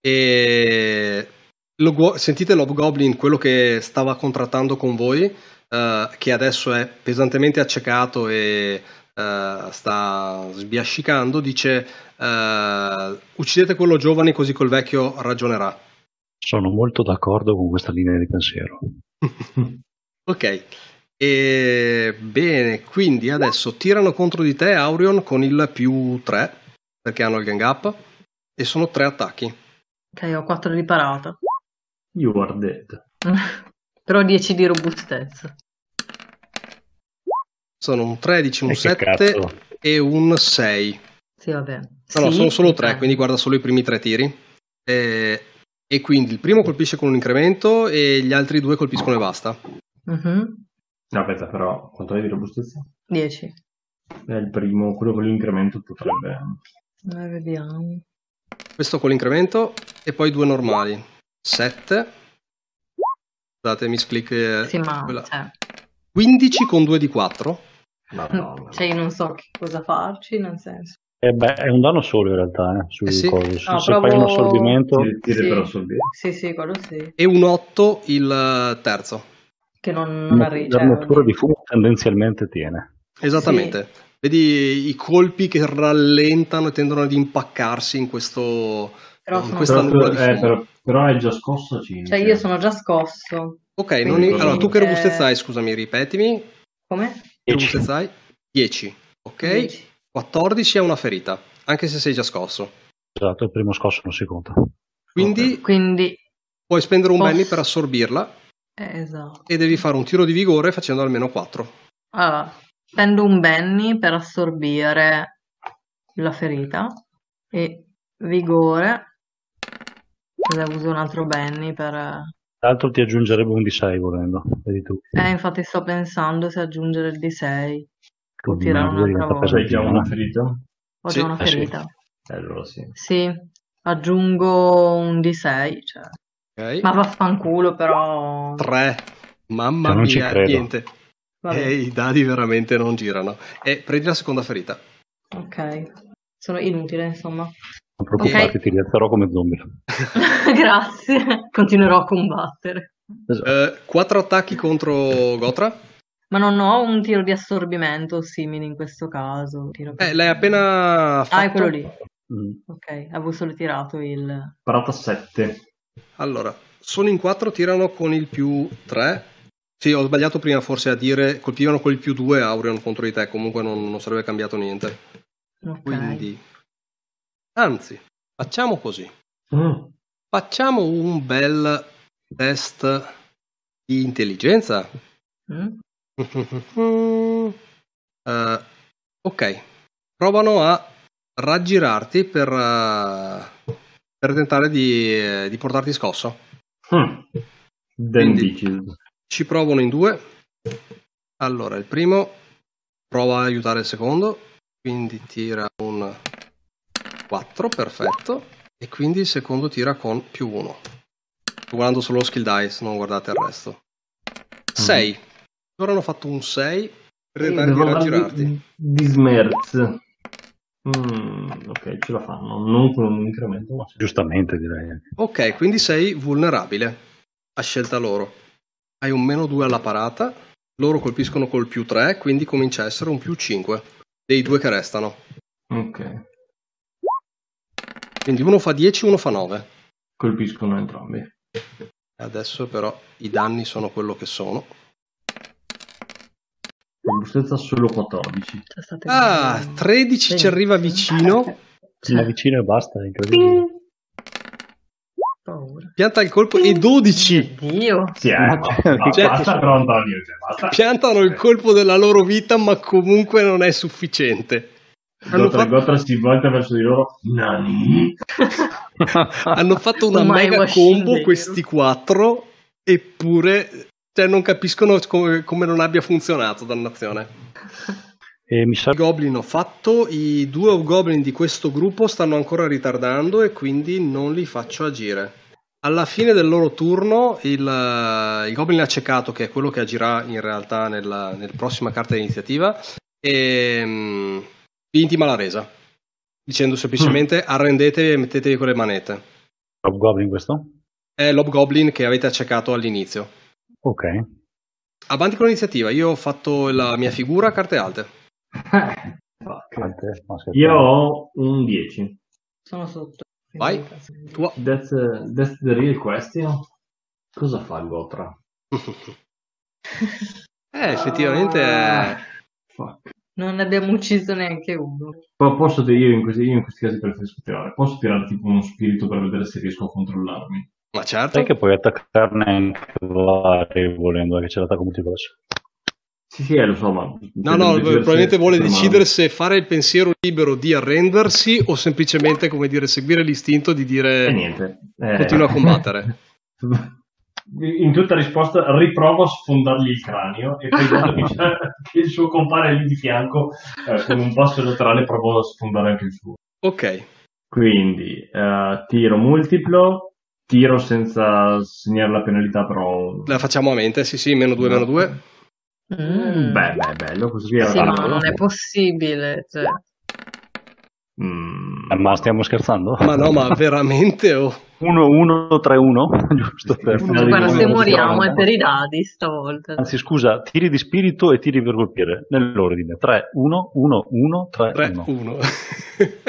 E lo sentite l'Hobgoblin, quello che stava contrattando con voi, eh, che adesso è pesantemente accecato e eh, sta sbiascicando, dice eh, uccidete quello giovane così col vecchio ragionerà.
sono molto d'accordo con questa linea di pensiero. <laughs>
Ok, e bene, quindi adesso tirano contro di te Aurion con il più 3, perché hanno il gang up, e sono tre attacchi.
Ok, ho 4 di parata.
You are dead. <laughs>
Però 10 di robustezza.
Sono un 13, un
E che
7
cazzo?
e un 6.
Sì, va bene.
No, no,
Sì,
sono solo
ok.
tre, quindi guarda solo i primi tre tiri. Eh, e quindi il primo colpisce con un incremento e gli altri due colpiscono e basta.
Mhm.
No, aspetta, però, quanto hai di robustezza?
10.
È il primo, quello con l'incremento potrebbe...
Eh, vediamo.
Questo con l'incremento e poi due normali. 7 Scusate, misclick. eh,
Sì, ma cioè,
15 con 2 di 4.
Madonna.
cioè, io non so che cosa farci, nel senso.
Eh beh, è un danno solo in realtà, eh, sui
Eh sì.
cosi. Se,
No,
se fai un assorbimento,
Sì.
per assorbire.
Sì, sì, quello sì.
E un 8 il eh, terzo.
Che non, non arriva.
armatura di fumo tendenzialmente tiene.
Esattamente. Vedi i colpi che rallentano e tendono ad impaccarsi in questo.
Però sono
Però, eh, però, però è già scosso Cinzia.
Cioè, io sono già scosso.
Ok,
Quindi-
non- allora tu che
eh,
robustezza hai? Scusami, ripetimi.
Come?
Che robustezza hai? 10. Ok.
10.
14 è una ferita, anche se sei già scosso.
Esatto, il primo scosso non si conta.
Quindi
Quindi,
puoi spendere un
Posso-
Benny per assorbirla
eh, esatto.
e devi fare un tiro di vigore facendo almeno 4.
Allora, spendo un Benny per assorbire la ferita e vigore. Cosa uso un altro Benny per...
Tra l'altro ti aggiungerebbe un D6 volendo, vedi tu.
Eh, infatti sto pensando se aggiungere il D6 o tirare un'altra volta.
Hai già una
eh.
ferita?
Ho
Sì,
già una
eh sì.
ferita.
Eh, Allora sì.
Sì, aggiungo un D6, cioè.
Ok.
Ma vaffanculo però.
3. Mamma
Cioè,
mia,
credo.
niente. E i dadi veramente non girano. E prendi la seconda ferita.
ok. Sono inutile, insomma.
Non preoccuparti,
Ok.
ti rialzerò come zombie. <laughs>
Grazie. Continuerò a combattere.
Esatto.
4 attacchi contro Gotra.
Ma non ho un tiro di assorbimento simile in questo caso. tiro per-
Eh, l'hai appena fatto.
Ah, è quello lì.
Mm.
Ok, avevo solo tirato il...
Parata 7.
Allora, sono in 4, tirano con il più 3. Sì, ho sbagliato prima forse a dire colpivano con il più 2 Aureon contro di te, comunque non, non sarebbe cambiato niente.
Ok.
Quindi, anzi, facciamo così.
Mm.
Facciamo un bel test di intelligenza.
Mm? <laughs>
Eh, ok, provano a raggirarti per, eh, per tentare di, eh, di portarti scosso.
Mm.
Quindi-. Ci provano in due. Allora, il primo prova a aiutare il secondo, quindi tira un 4, perfetto. E quindi il secondo tira con più 1. Sto guardando solo lo skill dice, non guardate il resto. 6. Loro hanno fatto un 6 per tentare di.
Di smerz. Mm, ok, ce la fanno. Non con un incremento, ma.
Giustamente direi.
Ok, quindi sei vulnerabile a scelta loro. Hai un meno 2 alla parata, loro colpiscono col più 3, quindi comincia a essere un più 5 dei due che restano.
Ok.
Quindi uno fa 10, uno fa 9.
Colpiscono entrambi.
Adesso però i danni sono quello che sono.
Robustezza solo 14.
Cioè, state
Ah,
vedendo-
13 ci arriva vicino,
Ma vicino e basta, è incredibile.
Paura.
pianta il colpo e 12
Dio.
Sì, eh.
Ma-
Ma
cioè-
basta però Antonio, cioè, basta.
piantano il colpo della loro vita, ma comunque non è sufficiente. Hanno
Gotra,
fatto,
Gotra si volta verso di loro. Nani? <laughs>
hanno fatto una <laughs>
Ormai
mega combo
vero.
questi quattro, eppure cioè, non capiscono come, come non abbia funzionato, dannazione.
E mi sa
I goblin ho fatto, i due goblin di questo gruppo stanno ancora ritardando e quindi non li faccio agire. Alla fine del loro turno il, eh, il goblin accecato, che è quello che agirà in realtà nella, nella prossima carta di iniziativa, ehm, vi intima la resa, dicendo semplicemente arrendetevi e mettetevi con le manete.
Rob Goblin questo?
È l'Hobgoblin che avete accecato all'inizio.
Ok.
Avanti con l'iniziativa, io ho fatto la mia figura a carte alte.
Eh,
scherzo.
Io ho un 10.
Sono sotto.
Vai.
That's, uh, that's the real question. Cosa fa il Gotra? <laughs>
eh, effettivamente è...
Fuck.
Non ne abbiamo ucciso neanche uno.
Po- Posso dire io in questi, io in questi casi preferisco tirare. Posso tirare tipo uno spirito per vedere se riesco a controllarmi.
Ma certo.
Sai che puoi attaccarne anche vari volendo, che c'è l'attacco multiverso.
Sì, sì, eh, lo so, ma...
No, no, probabilmente vuole decidere se fare il pensiero libero di arrendersi o semplicemente, come dire, seguire l'istinto di
E
dire
niente. Eh,
continua a combattere. <laughs>
In tutta risposta riprovo a sfondargli il cranio e poi vedo che, che il suo compare lì di fianco eh, con un passo laterale provo a sfondare anche il suo.
Ok,
Quindi eh, tiro multiplo, tiro senza segnare la penalità, però...
La facciamo a mente, sì sì, meno 2, meno 2.
Mm.
Beh, beh, bello, così
Sì, ma
tanto.
non è possibile. Cioè.
Mm.
Ma stiamo scherzando?
Ma no, ma <laughs> veramente oh.
1-1-3-1, <laughs> giusto per di
Guarda, se moriamo è per i dadi stavolta.
Anzi, scusa, tiri di spirito e tiri per colpire nell'ordine 3, 1, 1, 1, 3,
3,
1.
1.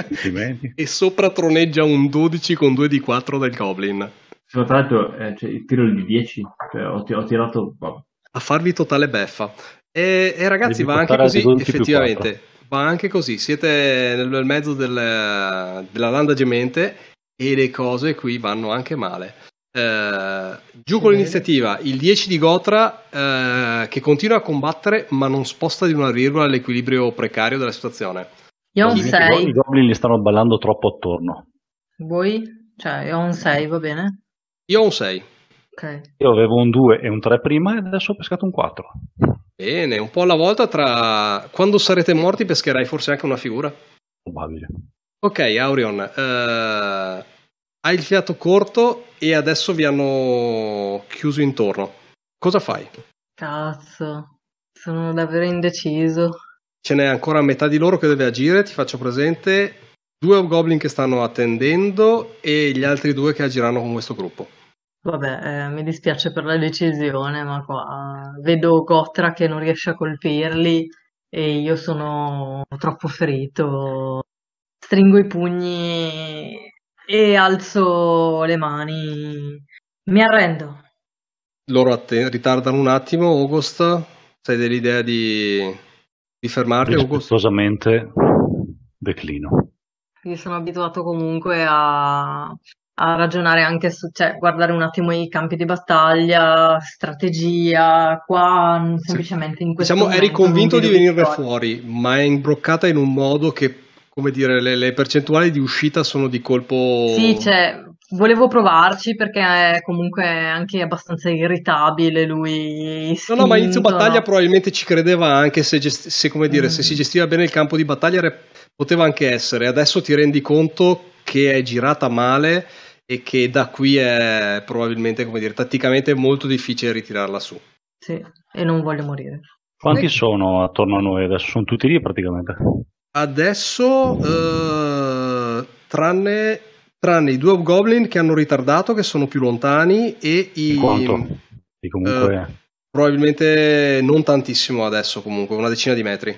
Complimenti.
e sopra troneggia un 12 con 2 di 4 del Goblin.
Sì, tra l'altro, eh, cioè, il tiro è di 10, cioè, ho, ho tirato... vabbè.
A farvi totale beffa. E, e ragazzi,
Devi
va anche così,
di 12 più
effettivamente. Va anche così. Siete nel, nel mezzo del- della landa gemente e le cose qui vanno anche male. Eh, giù con l'iniziativa il 10 di Gotra eh, che continua a combattere ma non sposta di una virgola l'equilibrio precario della situazione.
Io ho un
I
6.
goblin gli stanno ballando troppo attorno.
Voi? Cioè, io ho un 6, va bene?
Io ho un 6.
Ok.
Io avevo un 2 e un 3 prima e adesso ho pescato un 4.
Bene, un po' alla volta tra... Quando sarete morti pescherai forse anche una figura.
Probabile.
Ok, Aurion, eh, hai il fiato corto e adesso vi hanno chiuso intorno. Cosa fai?
Cazzo, sono davvero indeciso.
Ce n'è ancora metà di loro che deve agire, ti faccio presente due goblin che stanno attendendo e gli altri due che agiranno con questo gruppo.
Vabbè, eh, mi dispiace per la decisione, ma qua vedo Gotra che non riesce a colpirli e io sono troppo ferito. Stringo i pugni e alzo le mani. Mi arrendo.
Loro ritardano un attimo, August, sai dell'idea di, di fermarli, August?
Rispettosamente declino.
Io sono abituato comunque a, a ragionare anche su, cioè, guardare un attimo i campi di battaglia, strategia, qua mm, semplicemente in questo
Diciamo, eri convinto di venirne
vittoria.
fuori, ma è imbroccata in un modo che, come dire, le, le percentuali di uscita sono di colpo...
Sì, cioè, volevo provarci perché è comunque anche abbastanza irritabile lui,
No, no, ma inizio
spinto,
battaglia
no?
probabilmente ci credeva anche se, gest- se, come dire, se
Mm.
si gestiva bene il campo di battaglia poteva anche essere. Adesso ti rendi conto che è girata male e che da qui è probabilmente, come dire, tatticamente molto difficile ritirarla su.
Sì, e non voglio morire.
Quanti
Eh.
sono attorno a noi adesso? Sono tutti lì praticamente.
Adesso, eh, tranne, tranne i due goblin che hanno ritardato, che sono più lontani, e i...
Quanto? Di comunque
Probabilmente non tantissimo adesso, comunque, una decina di metri.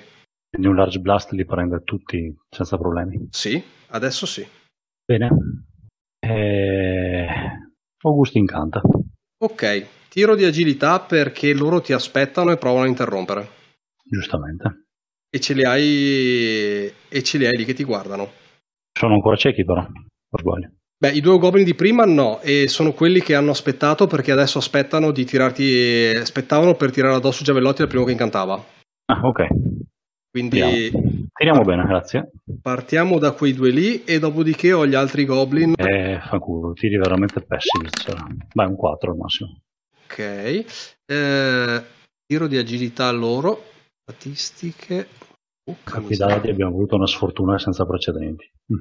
quindi un large blast li prende tutti senza problemi.
Sì, adesso sì.
Bene. Eh, Augusto incanta.
Ok, tiro di agilità perché loro ti aspettano e provano a interrompere.
Giustamente.
E ce li hai, e ce li hai lì che ti guardano.
Sono ancora ciechi però, per sbaglio.
Beh, i due goblin di prima no, e sono quelli che hanno aspettato perché adesso aspettano di tirarti. Aspettavano per tirare addosso Giavellotti al primo che incantava.
Ah, ok.
Quindi
Tiriamo. Tiriamo bene, grazie.
partiamo da quei due lì e dopodiché ho gli altri goblin.
Eh, fa culo, tiri veramente pessimi. stasera. Beh, un 4 al massimo.
Ok. Eh, tiro di agilità loro. Statistiche. Porca miseria.
Capitati abbiamo avuto una sfortuna senza precedenti. Mm.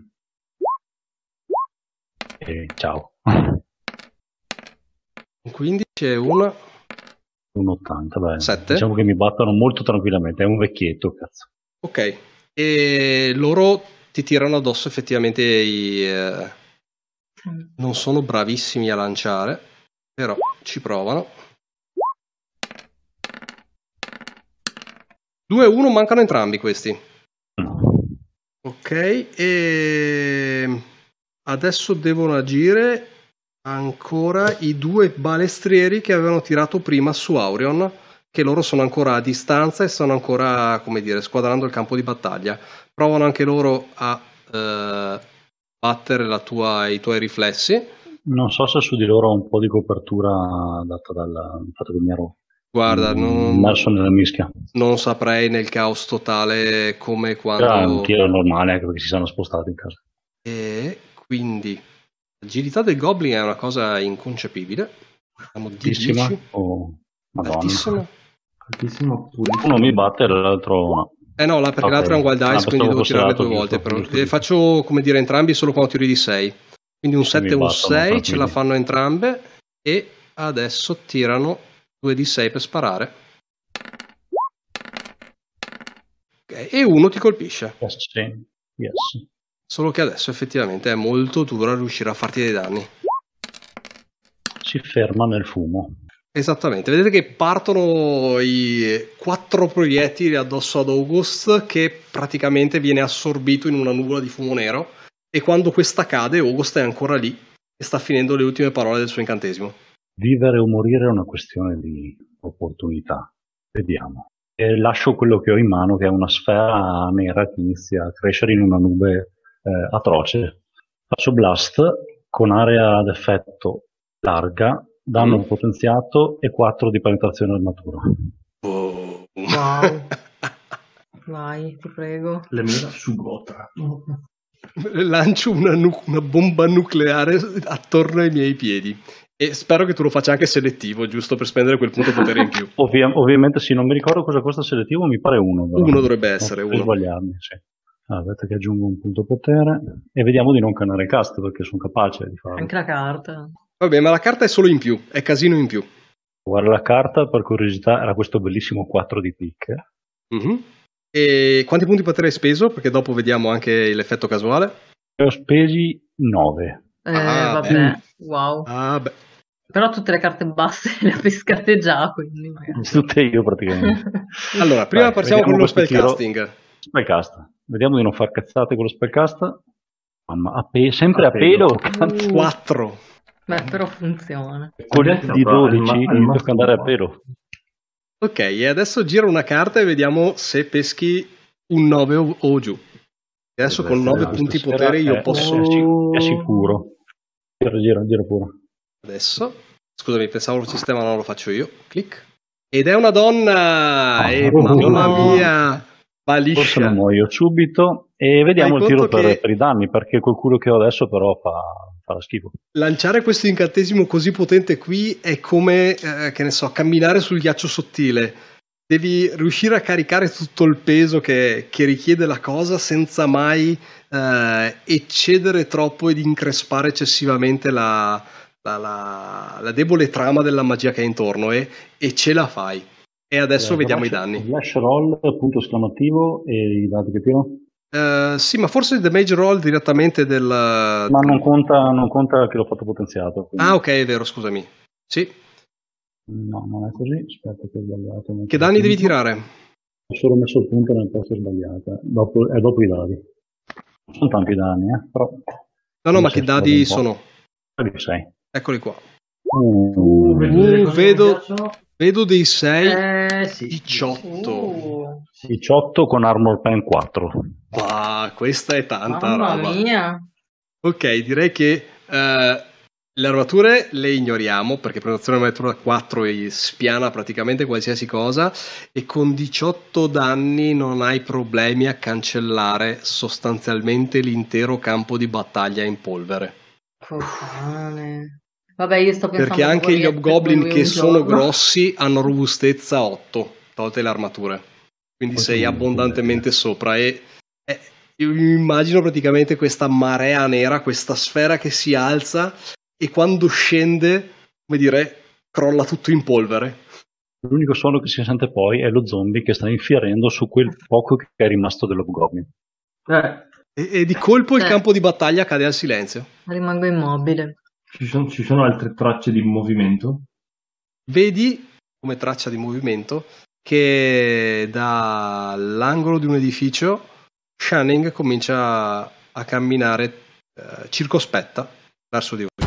E ciao.
15 e una.
Un 80, beh.
Sette.
Diciamo che mi battono molto tranquillamente, è un vecchietto, cazzo.
Ok, e loro ti tirano addosso effettivamente i... eh, non sono bravissimi a lanciare, però ci provano. 2 e 1 mancano entrambi questi. Ok, e adesso devono agire ancora i due balestrieri che avevano tirato prima su Aurion, che loro sono ancora a distanza e stanno ancora, come dire, squadrando il campo di battaglia. Provano anche loro a eh, battere la tua- i tuoi riflessi.
Non so se su di loro ho un po' di copertura data dal fatto che mi ero
Guarda, non,
immerso nella mischia.
non saprei nel caos totale come e
Era un
quando.
tiro normale, anche perché si sono spostati in casa.
E quindi l'agilità del Goblin è una cosa inconcepibile. Siamo di
Altissima
10.
o... Madonna.
Altissima.
Altissimo pulito.
Uno mi batte e l'altro no.
Eh no, là, perché
Ok.
l'altro è un wild
Ah,
dice, quindi
pensavo
devo
lato
due volte. però.
giusto,
Eh, faccio, come dire, entrambi solo quando tiri di 6. Quindi un 7 e un
battono
6 ce la fanno entrambe e adesso tirano 2 di 6 per sparare. Ok, E uno ti colpisce.
Yes. Yes.
Solo che adesso effettivamente è molto dura riuscire a farti dei danni.
Si ferma nel fumo.
Esattamente, vedete che partono i quattro proiettili addosso ad August che praticamente viene assorbito in una nuvola di fumo nero e quando questa cade August è ancora lì e sta finendo le ultime parole del suo incantesimo.
Vivere o morire è una questione di opportunità. Vediamo. E lascio quello che ho in mano, che è una sfera nera che inizia a crescere in una nube eh, atroce. Faccio blast con area ad effetto larga, danno
Mm.
potenziato e 4 di penetrazione armatura.
Boom.
Wow. <laughs> Vai, ti prego.
Le mira su Gotra. <laughs>
Lancio una, nu- una bomba nucleare attorno ai miei piedi e spero che tu lo faccia anche selettivo, giusto per spendere quel punto potere in più. <laughs>
Ovvia- ovviamente sì, non mi ricordo cosa costa selettivo, mi pare uno. però.
Uno dovrebbe essere,
Non
uno.
sbagliarmi, sì. Ah, Aspetta che aggiungo un punto potere e vediamo di non canare il cast perché sono capace di farlo.
Anche la carta.
Vabbè, ma la carta è solo in più, è casino in più.
Guarda la carta, per curiosità, era questo bellissimo 4 di picche.
Mhm. E quanti punti potere hai speso? Perché dopo vediamo anche l'effetto casuale.
Ne ho spesi 9.
Eh,
Ah,
vabbè,
beh.
wow.
Ah, beh.
Però tutte le carte basse <laughs> le ha pescate già, quindi magari.
Tutte io praticamente. <laughs>
Allora, prima
Vai,
partiamo con lo spellcasting.
Spellcast. Vediamo di non far cazzate con lo spellcast. Mamma, a pe- sempre
A
a pelo.
pelo. <laughs>
4.
Beh, però funziona.
Con di
però al
12
ma- al
inizio a
massimo
andare a pelo.
Ok, e adesso giro una carta e vediamo se peschi un 9 o, o giù. Adesso con
Questa
9 punti potere io
è-
posso...
È, sic- è sicuro. Gira, gira, gira pure.
Adesso, scusami, pensavo il sistema non lo faccio io. Clic. Ed è una donna!
Ah,
e
oh,
mamma mia! Va
Forse non muoio subito. E vediamo il tiro per, per i danni, perché quel culo che ho adesso però fa, fa schifo.
Lanciare questo incantesimo così potente qui è come, eh, che ne so, camminare sul ghiaccio sottile. Devi riuscire a caricare tutto il peso che, che richiede la cosa senza mai eh, eccedere troppo ed increspare eccessivamente la, la- la- la debole trama della magia che è intorno e, e ce la fai. E adesso
Eh,
vediamo i
flash-
danni.
Flash roll, punto esclamativo e i dati che tiro.
Eh, sì, ma forse il damage roll direttamente del...
Ma non conta, non conta che l'ho fatto potenziato. quindi-
Ah, ok, è vero, scusami. Sì.
No, non è così. Aspetta che ho sbagliato.
Che danni devi tirare?
Ho solo messo il punto nel posto sbagliato. Dopo, è dopo i dadi. Non sono tanti danni, eh, però...
No, no, ma che dadi sono?
Dadi 6.
Eccoli qua.
Uh,
Uh, vedo- Vedo dei 6.
Eh, sì.
18.
Uh,
18 con Armor Pen 4.
Ah, questa è tanta
mamma
roba.
mia.
Ok, direi che eh, le armature le ignoriamo perché prenotazione armatura 4 e spiana praticamente qualsiasi cosa e con 18 danni non hai problemi a cancellare sostanzialmente l'intero campo di battaglia in polvere.
Puttane. Vabbè, io sto pensando
Perché anche gli hobgoblin che sono
giorno-
grossi hanno robustezza 8, tolte le armature. Quindi sei abbondantemente sopra e e io immagino praticamente questa marea nera, questa sfera che si alza e quando scende, come dire, crolla tutto in polvere.
L'unico suono che si sente poi è lo zombie che sta infierendo su quel poco che è rimasto dell'Hobgoblin.
Eh,
E, e di colpo il
Eh.
campo di battaglia cade al silenzio.
Rimango immobile.
Ci, sono, ci sono altre tracce di movimento?
Vedi come traccia di movimento che dall'angolo di un edificio Shanning comincia a camminare eh, circospetta verso di voi.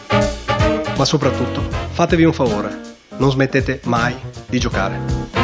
Ma soprattutto fatevi un favore, non smettete mai di giocare.